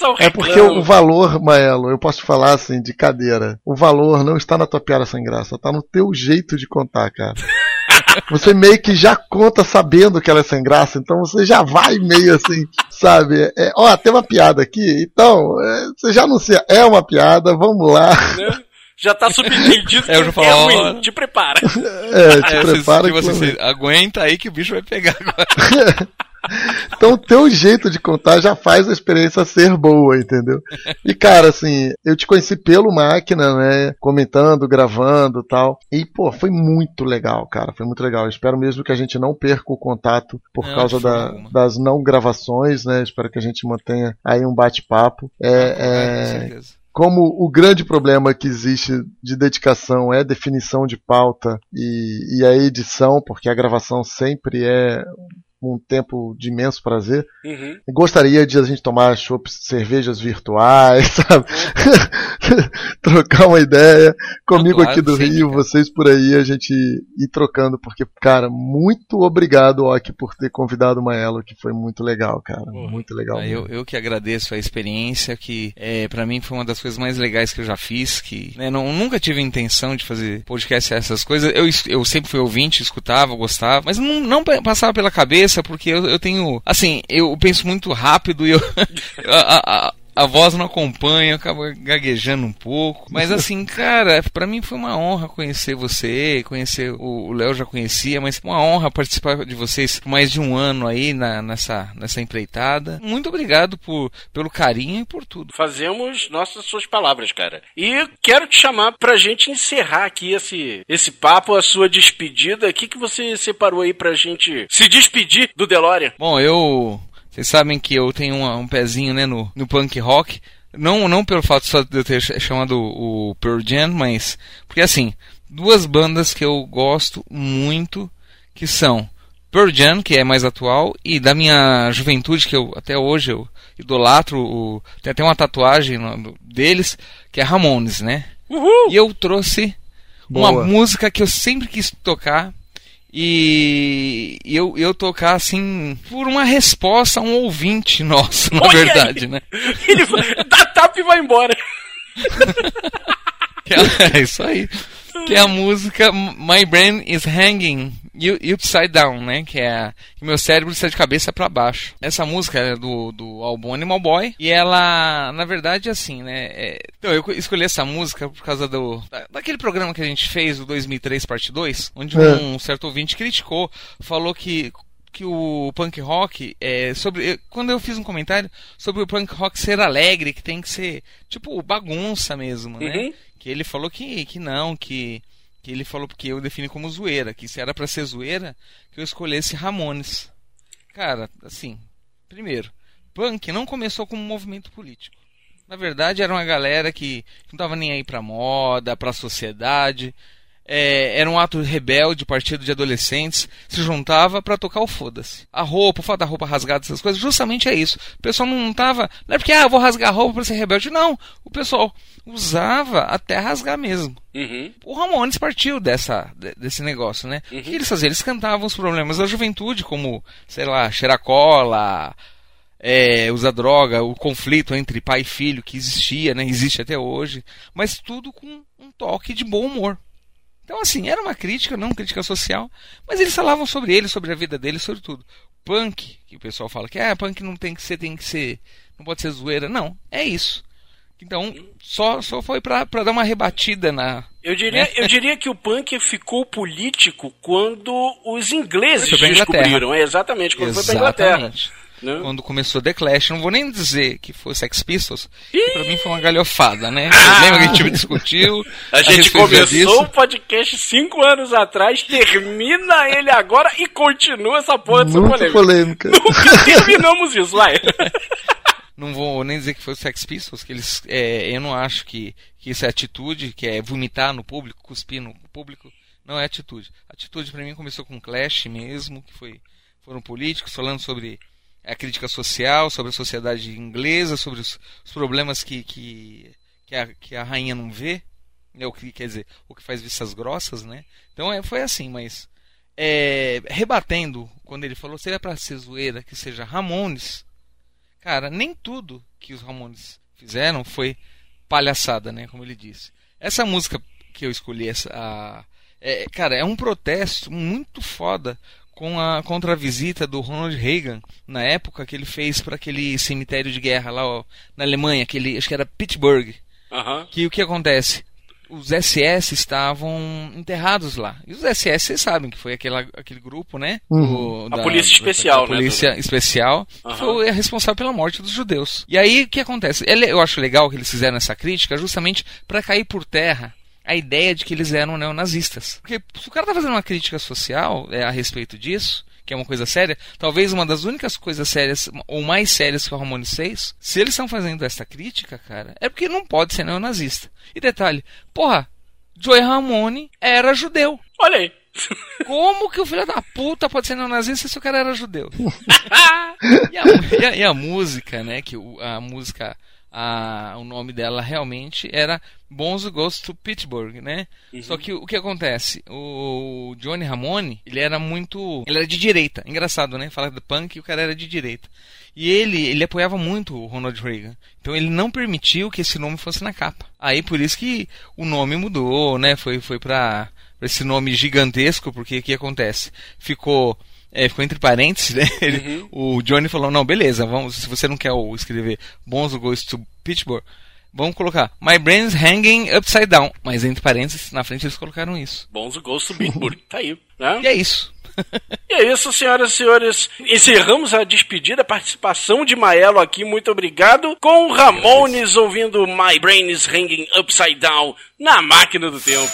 Pô, É porque o valor, Maelo, eu posso falar assim, de cadeira. O valor não está na tua piada sem graça, tá no teu jeito de contar, cara. Você meio que já conta sabendo que ela é sem graça, então você já vai meio assim, sabe? É, ó, tem uma piada aqui, então, é, você já anuncia, é uma piada, vamos lá. né? Já tá subentendido que É, eu já falo, é ó, ruim. Te prepara. É, te É, você- prepara tipo que assim, você aguenta aí que o bicho vai pegar agora. Então, o teu jeito de contar já faz a experiência ser boa, entendeu? E, cara, assim, eu te conheci pelo máquina, né? Comentando, gravando tal. E, pô, foi muito legal, cara. Foi muito legal. Eu espero mesmo que a gente não perca o contato por Não, causa da- das não gravações, né? Espero que a gente mantenha aí um bate-papo. É, Com é, certeza. como o grande problema que existe de dedicação é definição de pauta e, e a edição, porque a gravação sempre é um tempo de imenso prazer. Uhum. Gostaria de a gente tomar chopps, cervejas virtuais, sabe? Trocar uma ideia comigo claro, aqui do Rio, cara. vocês por aí, a gente ir trocando, porque, cara, muito obrigado, Ok, por ter convidado o Maelo, que foi muito legal, cara. Muito legal. Ah, eu, eu que agradeço a experiência, que é, para mim foi uma das coisas mais legais que eu já fiz, que né, não, nunca tive intenção de fazer podcast essas coisas. Eu, eu sempre fui ouvinte, escutava, gostava, mas não, não pa- passava pela cabeça, porque eu, eu tenho. Assim, eu penso muito rápido e eu. a, a- a- voz não acompanha, eu acabo gaguejando um pouco. Mas assim, cara, pra mim foi uma honra conhecer você, conhecer o Léo já conhecia, mas uma honra participar de vocês por mais de um ano aí na- nessa, nessa empreitada. Muito obrigado por, pelo carinho e por tudo. Fazemos nossas suas palavras, cara. E quero te chamar pra gente encerrar aqui esse, esse papo, a sua despedida. O que, que você separou aí pra gente se despedir do DeLorean? Bom, eu. Vocês sabem que eu tenho uma- um pezinho né, no, no punk rock. Não, não pelo fato só de eu ter ch- chamado o Pearl Jam, mas. Porque assim, duas bandas que eu gosto muito, que são Pearl Jam, que é mais atual, e da minha juventude, que eu até hoje eu idolatro, o, tem até uma tatuagem no- deles, que é Ramones, né? Uhul! E eu trouxe uma Boa. música que eu sempre quis tocar e eu, eu tocar assim por uma resposta a um ouvinte nosso, na Olha aí! verdade, né? Ele dá tapa e vai embora. É, é isso aí. Que é a música My Brain is Hanging You- Upside Down, né? Que é que meu cérebro está de cabeça para baixo. Essa música é do, do álbum Animal Boy. E ela, na verdade, é assim, né? é- então, eu escolhi essa música por causa do da- daquele programa que a gente fez, o 2003 Parte 2, onde É. um certo ouvinte criticou, falou que que o punk rock é sobre quando eu fiz um comentário sobre o punk rock ser alegre que tem que ser tipo bagunça mesmo né Uhum. que ele falou que, que não, que, que ele falou porque eu defini como zoeira, que se era pra ser zoeira, que eu escolhesse Ramones. Cara, assim, primeiro, punk não começou como um movimento político. Na verdade, era uma galera que não tava nem aí pra moda, pra sociedade. É, era um ato rebelde, partido de adolescentes, se juntava para tocar o foda-se. A roupa, o fato da roupa rasgada, essas coisas, justamente é isso. O pessoal não tava. Não é porque, ah, vou rasgar a roupa pra ser rebelde. Não. O pessoal usava até rasgar mesmo. Uhum. O Ramones partiu dessa, de- desse negócio, né? O que eles faziam? Eles cantavam os problemas da juventude, como, sei lá, cheirar cola, é, usar droga, o conflito entre pai e filho que existia, né? Existe até hoje. Mas tudo com um toque de bom humor. Então, assim, era uma crítica, não crítica social, mas eles falavam sobre ele, sobre a vida dele, sobre tudo. Punk, que o pessoal fala que ah, punk não tem que ser, tem que ser, não pode ser zoeira. Não, é isso. Então, só, só foi pra dar uma rebatida na. Eu diria, né? eu diria que o punk ficou político quando os ingleses descobriram. É exatamente, quando foi pra Inglaterra. Né? Quando começou The Clash, não vou nem dizer que foi Sex Pistols, que pra mim foi uma galhofada, né? Vocês lembram que a gente discutiu? A gente respeito começou disso? o podcast cinco anos atrás, termina ele agora e continua essa porra dessa polêmica. polêmica. Nunca terminamos isso, vai. Não vou nem dizer que foi o Sex Pistols, que eles. é, eu não acho que, que isso é atitude, que é vomitar no público, cuspir no público. Não é atitude. Atitude pra mim começou com Clash mesmo, que foi, foram políticos falando sobre a crítica social, sobre a sociedade inglesa, sobre os, os problemas que, que, que, a, que a rainha não vê. né, o que quer dizer, o que faz vistas grossas, né? Então é, foi assim, mas é, rebatendo quando ele falou se é pra ser zoeira que seja Ramones, cara, nem tudo que os Ramones fizeram foi palhaçada, né? Como ele disse. Essa música que eu escolhi, essa, a, é, cara, é um protesto muito foda com a, contra a visita do Ronald Reagan na época que ele fez para aquele cemitério de guerra lá ó, na Alemanha, aquele, acho que era Pittsburgh. Que o que acontece? Os SS estavam enterrados lá. E os SS, vocês sabem que foi aquela, aquele grupo, né? Uhum. Do- A polícia especial, da né, polícia do- especial Aham. foi responsável pela morte dos judeus. E aí o que acontece? Ele- Eu acho legal que eles fizeram essa crítica justamente para cair por terra a ideia de que eles eram neonazistas. Porque se o cara tá fazendo uma crítica social é, a respeito disso, que é uma coisa séria, talvez uma das únicas coisas sérias, ou mais sérias que o Ramones fez, se eles estão fazendo essa crítica, cara, é porque não pode ser neonazista. E detalhe, porra, Joey Ramone era judeu. Olha aí. Como que o filho da puta pode ser neonazista se o cara era judeu? e, a, e a- e a música, né? Que o- a música, a- o nome dela realmente era Bonzo Goes to Pittsburgh, né? Só que o que acontece? O Johnny Ramone, ele era muito. Ele era de direita. Engraçado, né? Falar do punk e o cara era de direita. E ele, ele apoiava muito o Ronald Reagan. Então ele não permitiu que esse nome fosse na capa. Aí por isso que o nome mudou, né? Foi, foi pra, pra esse nome gigantesco, porque o que acontece? Ficou. É, ficou entre parênteses, né? Ele- O Johnny falou, não, beleza, vamos, se você não quer o- escrever Bonzo Goes to Pittsburgh, vamos colocar My Brain's Hanging Upside Down. Mas entre parênteses, na frente eles colocaram isso. Bons Ghost Bitburg. Tá aí. Né? E é isso. E é isso, senhoras e senhores. Encerramos a despedida, a participação de Maelo aqui. Muito obrigado. Com Ramones ouvindo My Brain is Hanging Upside Down na máquina do tempo.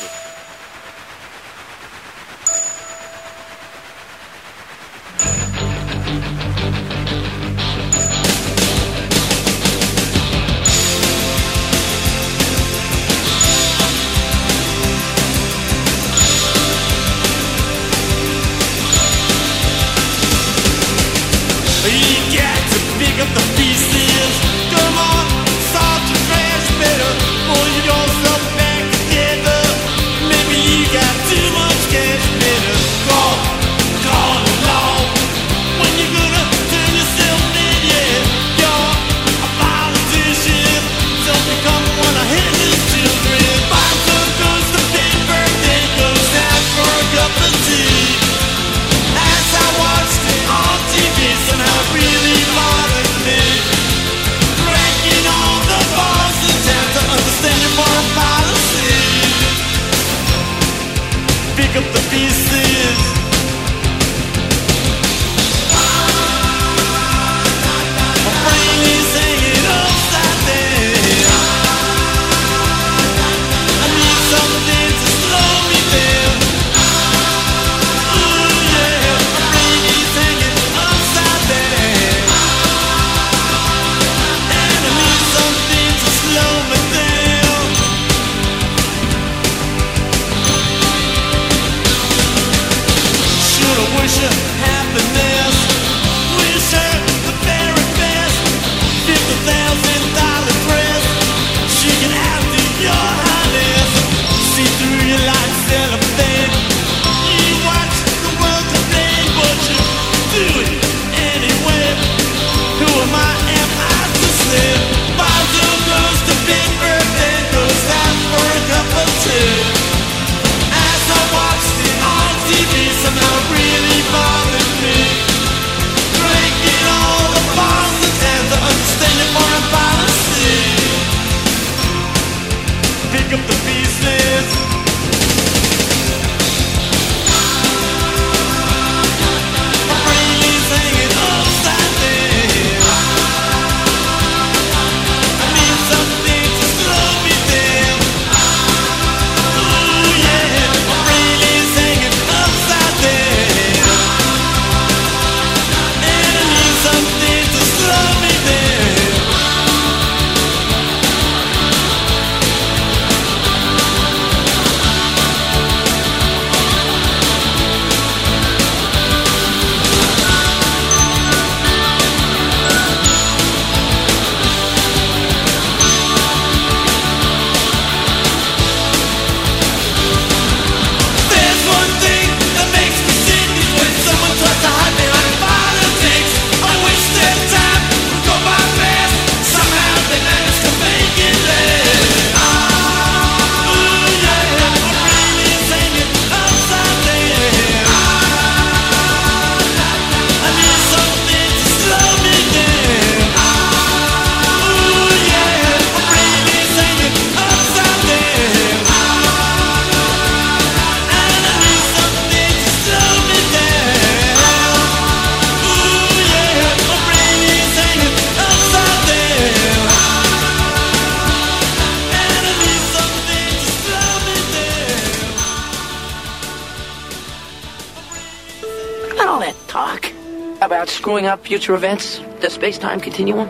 Future events, the space-time continuum?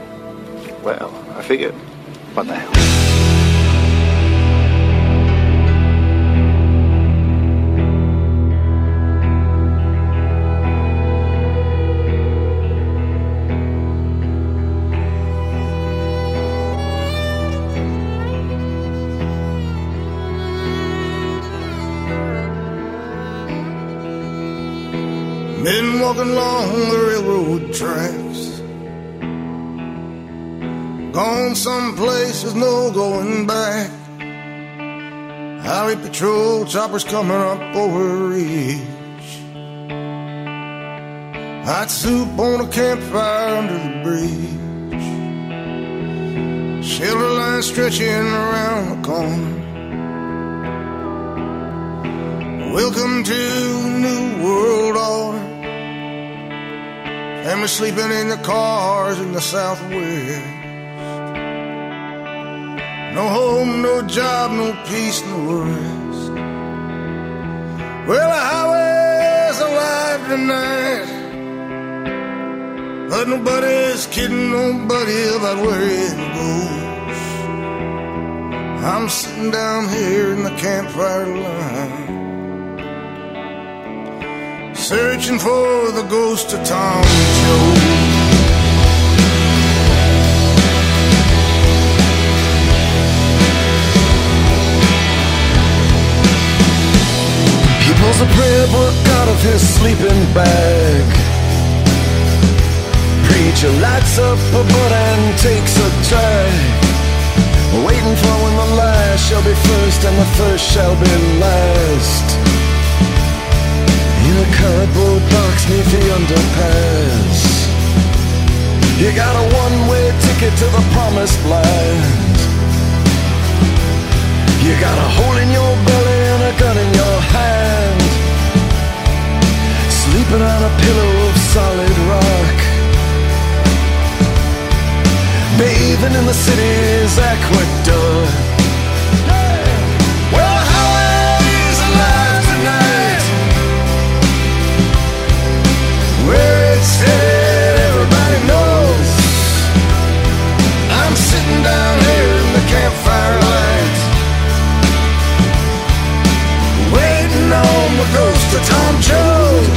Been walking along the railroad tracks. Gone someplace there's no going back. Highway patrol choppers coming up over ridge. Hot soup on a campfire under the bridge. Shelter line stretching around the corner. Welcome to new world order. Family sleeping in the cars in the southwest. No home, no job, no peace, no rest. Well, the highway's alive tonight. But nobody's kidding nobody about where it goes. I'm sitting down here in the campfire line. Searching for the ghost of Tom. He pulls a prayer book out of his sleeping bag. Preacher lights up a butt and takes a drag. Waiting for when the last shall be first and the first shall be last. In a cardboard box neath the underpass. You got a one-way ticket to the promised land. You got a hole in your belly and a gun in your hand. Sleeping on a pillow of solid rock. Bathing in the city's aqueduct. Waiting on the ghost of Tom Jones.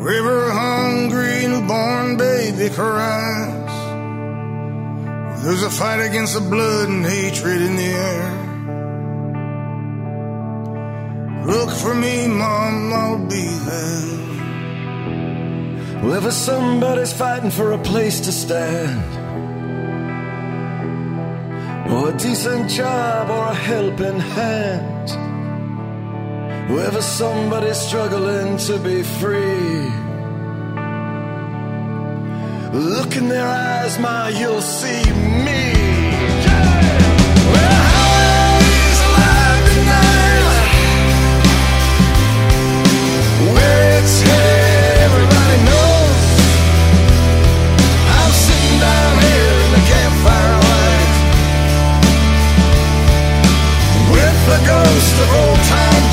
River, hungry newborn baby cries. There's a fight against the blood and hatred in the air. Look for me, Mom, I'll be there. Wherever somebody's fighting for a place to stand. Or a decent job or a helping hand. Wherever somebody's struggling to be free. Look in their eyes, Ma, you'll see me. Alive tonight. Where it's headed, everybody knows. I'm sitting down here in the campfire light with the ghost of old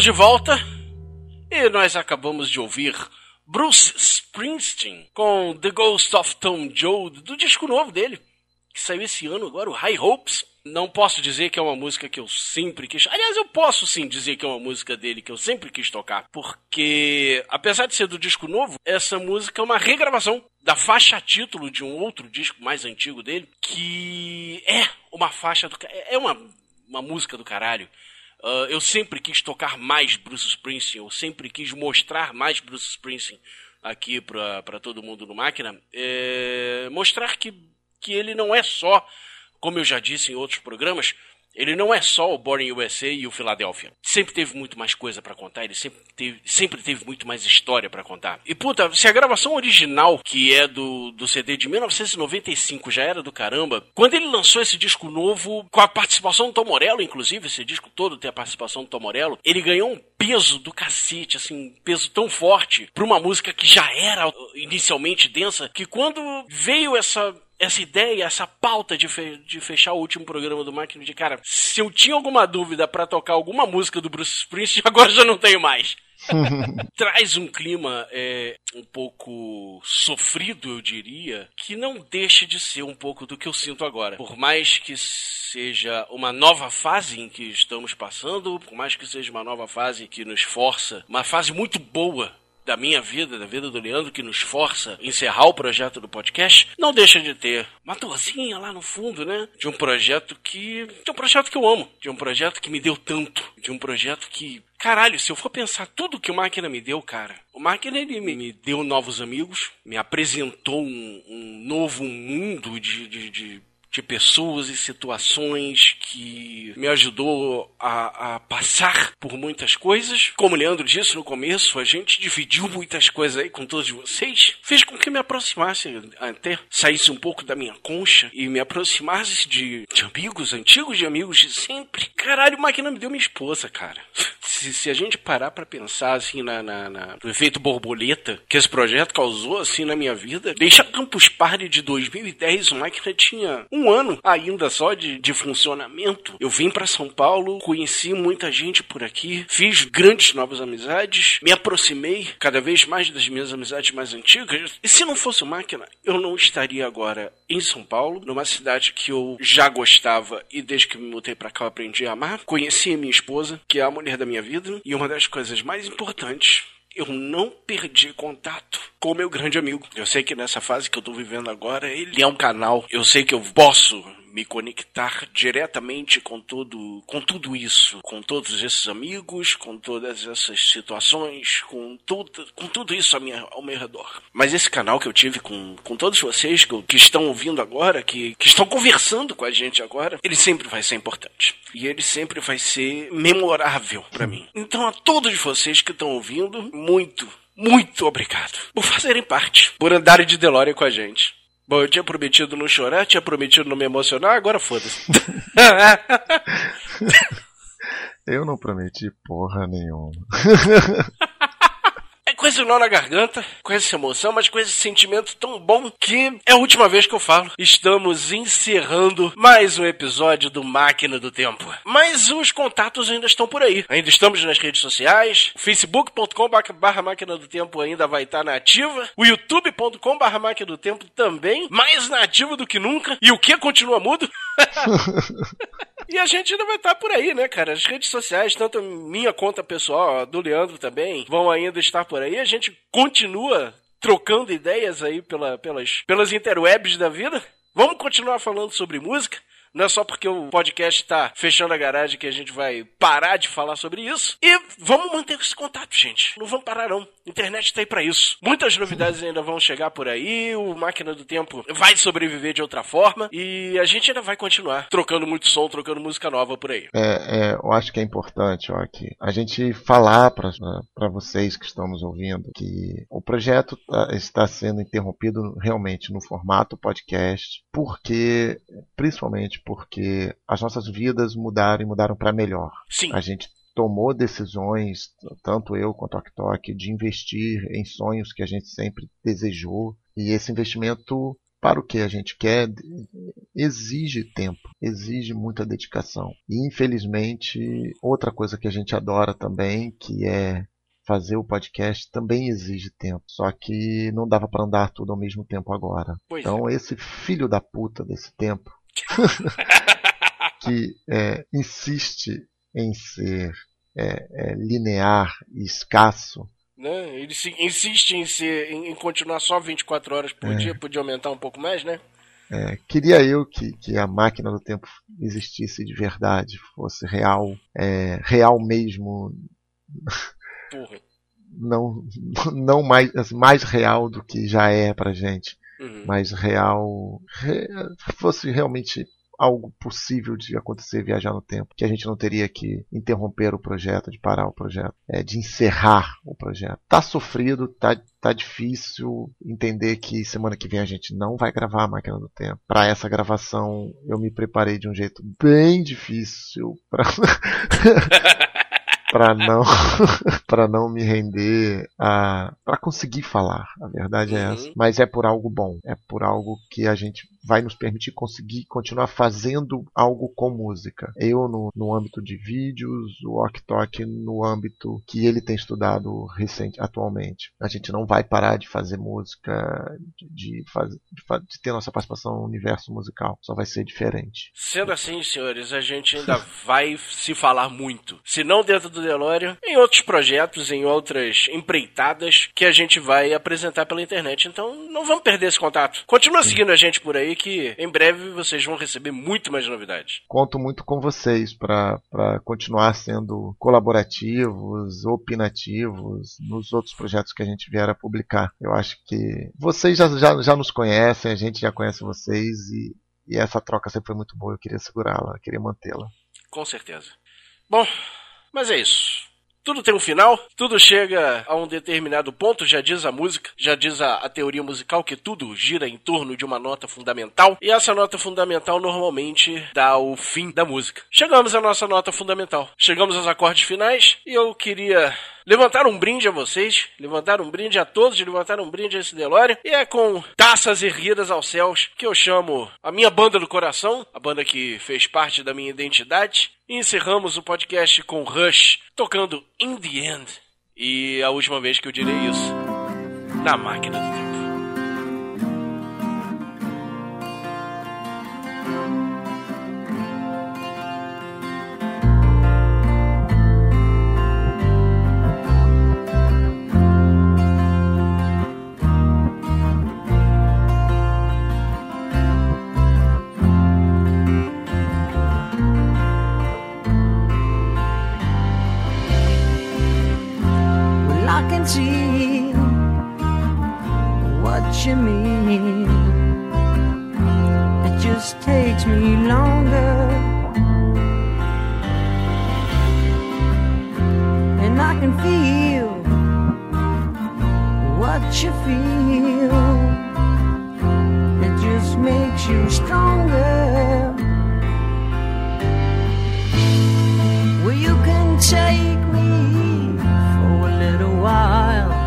Estamos de volta e nós acabamos de ouvir Bruce Springsteen com The Ghost of Tom Joad, do disco novo dele, que saiu esse ano agora, o High Hopes. Não posso dizer que é uma música que eu sempre quis. Aliás, eu posso sim dizer que é uma música dele que eu sempre quis tocar. Porque, apesar de ser do disco novo, essa música é uma regravação da faixa título de um outro disco mais antigo dele, que é uma faixa do. É uma, uma música do caralho. Uh, eu sempre quis tocar mais Bruce Springsteen, eu sempre quis mostrar mais Bruce Springsteen aqui para todo mundo no Máquina. É, mostrar que, que ele não é só, como eu já disse em outros programas, ele não é só o Born USA e o Philadelphia. Sempre teve muito mais coisa para contar, ele sempre teve, sempre teve muito mais história para contar. E puta, se a gravação original, que é do, do CD de 1995, já era do caramba, quando ele lançou esse disco novo, com a participação do Tom Morello, inclusive, esse disco todo tem a participação do Tom Morello, ele ganhou um peso do cacete, assim, um peso tão forte pra uma música que já era inicialmente densa, que quando veio essa essa ideia, essa pauta de, fe de fechar o último programa do Máquina de cara, se eu tinha alguma dúvida para tocar alguma música do Bruce Springsteen, agora já não tenho mais. Traz um clima é, um pouco sofrido, eu diria, que não deixa de ser um pouco do que eu sinto agora. Por mais que seja uma nova fase em que estamos passando, por mais que seja uma nova fase que nos força, uma fase muito boa da minha vida, da vida do Leandro, que nos força a encerrar o projeto do podcast, não deixa de ter uma dorzinha lá no fundo, né? De um projeto que. De um projeto que eu amo, de um projeto que me deu tanto, de um projeto que. Caralho, se eu for pensar tudo que o Máquina me deu, cara, o Máquina ele me, me deu novos amigos, me apresentou um, um novo mundo de, de, de de pessoas e situações que me ajudou a, a, passar por muitas coisas. Como o Leandro disse no começo, a gente dividiu muitas coisas aí com todos vocês. Fez com que me aproximasse, até saísse um pouco da minha concha e me aproximasse de, de amigos antigos, de amigos de sempre. Caralho, o Máquina me deu minha esposa, cara. Se, se a gente parar para pensar assim na, na, na, no efeito borboleta que esse projeto causou assim na minha vida, deixa Campus Party de 2010, o Máquina tinha um um ano ainda só de, de funcionamento. Eu vim para São Paulo, conheci muita gente por aqui, fiz grandes novas amizades, me aproximei cada vez mais das minhas amizades mais antigas. E se não fosse Máquina, eu não estaria agora em São Paulo, numa cidade que eu já gostava e desde que me mudei para cá eu aprendi a amar. Conheci a minha esposa, que é a mulher da minha vida, e uma das coisas mais importantes eu não perdi contato com o meu grande amigo. Eu sei que nessa fase que eu tô vivendo agora, ele é um canal. Eu sei que eu posso me conectar diretamente com tudo, com tudo isso, com todos esses amigos, com todas essas situações, com tudo, com tudo isso ao, minha, ao meu redor. Mas esse canal que eu tive com, com todos vocês que, que estão ouvindo agora, que, que estão conversando com a gente agora, ele sempre vai ser importante. E ele sempre vai ser memorável para mim. Então a todos vocês que estão ouvindo, muito, muito obrigado por fazerem parte, por andarem de Delória com a gente. Bom, eu tinha prometido não chorar, tinha prometido não me emocionar, agora foda-se. eu não prometi porra nenhuma. com esse nó na garganta, com essa emoção, mas com esse sentimento tão bom que é a última vez que eu falo. Estamos encerrando mais um episódio do Máquina do Tempo. Mas os contatos ainda estão por aí. Ainda estamos nas redes sociais. facebook.com.br Máquina do Tempo ainda vai estar na ativa. O youtube.com.br Máquina do Tempo também. Mais na ativa do que nunca. E o que continua mudo? E a gente ainda vai estar por aí, né, cara? As redes sociais, tanto minha conta pessoal, do Leandro também, vão ainda estar por aí. A gente continua trocando ideias aí pela, pelas, pelas interwebs da vida. Vamos continuar falando sobre música. Não é só porque o podcast está fechando a garagem que a gente vai parar de falar sobre isso. E vamos manter esse contato, gente. Não vamos parar, não. Internet está aí para isso. Muitas novidades ainda vão chegar por aí. O Máquina do Tempo vai sobreviver de outra forma. E a gente ainda vai continuar trocando muito som, trocando música nova por aí. É, é eu acho que é importante, ó, aqui, a gente falar para vocês que estamos ouvindo que o projeto tá, está sendo interrompido realmente no formato podcast, porque, principalmente porque as nossas vidas mudaram e mudaram para melhor. Sim. A gente tomou decisões, tanto eu quanto a Tok, de investir em sonhos que a gente sempre desejou. E esse investimento para o que a gente quer exige tempo, exige muita dedicação. E infelizmente, outra coisa que a gente adora também, que é fazer o podcast também exige tempo. Só que não dava para andar tudo ao mesmo tempo agora. Pois então é. esse filho da puta desse tempo que é, insiste em ser é, é, linear e escasso. Né? Ele se- insiste em, ser, em, em continuar só 24 horas por É. dia, podia aumentar um pouco mais, né? É, queria eu que, que a máquina do tempo existisse de verdade, fosse real, é, real mesmo, Porra. não, não mais, mais real do que já é pra gente, Uhum. mas real, re- fosse realmente algo possível de acontecer viajar no tempo, que a gente não teria que interromper o projeto, de parar o projeto, é, de encerrar o projeto. Tá sofrido, tá, tá difícil entender que semana que vem a gente não vai gravar a máquina do tempo. Para essa gravação eu me preparei de um jeito bem difícil para para não para não me render a para conseguir falar. A verdade é essa. Mas é por algo bom. É por algo que a gente vai nos permitir conseguir continuar fazendo algo com música. Eu no, no âmbito de vídeos o Ok no âmbito que ele tem estudado recente atualmente. A gente não vai parar de fazer música de, de, faz, de, de ter nossa participação no universo musical. Só vai ser diferente. Sendo assim, senhores, a gente ainda vai se falar muito. Se não dentro do DeLorean, em outros projetos, em outras empreitadas que a gente vai apresentar pela internet. Então, não vamos perder esse contato. Continua seguindo a gente por aí que em breve vocês vão receber muito mais novidades. conto muito com vocês para continuar sendo colaborativos, opinativos nos outros projetos que a gente vier a publicar. Eu acho que vocês já, já, já nos conhecem, a gente já conhece vocês e, e essa troca sempre foi muito boa. Eu queria segurá-la, queria mantê-la. Com certeza. Bom, mas é isso. Tudo tem um final, tudo chega a um determinado ponto, já diz a música, já diz a, a teoria musical que tudo gira em torno de uma nota fundamental, e essa nota fundamental normalmente dá o fim da música. Chegamos à nossa nota fundamental, chegamos aos acordes finais, e eu queria levantar um brinde a vocês, levantar um brinde a todos, levantar um brinde a esse Delório, e é com taças erguidas aos céus que eu chamo a minha banda do coração, a banda que fez parte da minha identidade, e encerramos o podcast com Rush, tocando In The End. E a última vez que eu direi isso, na máquina do tempo. See what you mean. It just takes me longer. And I can feel what you feel. It just makes you stronger. Well, you can take me while.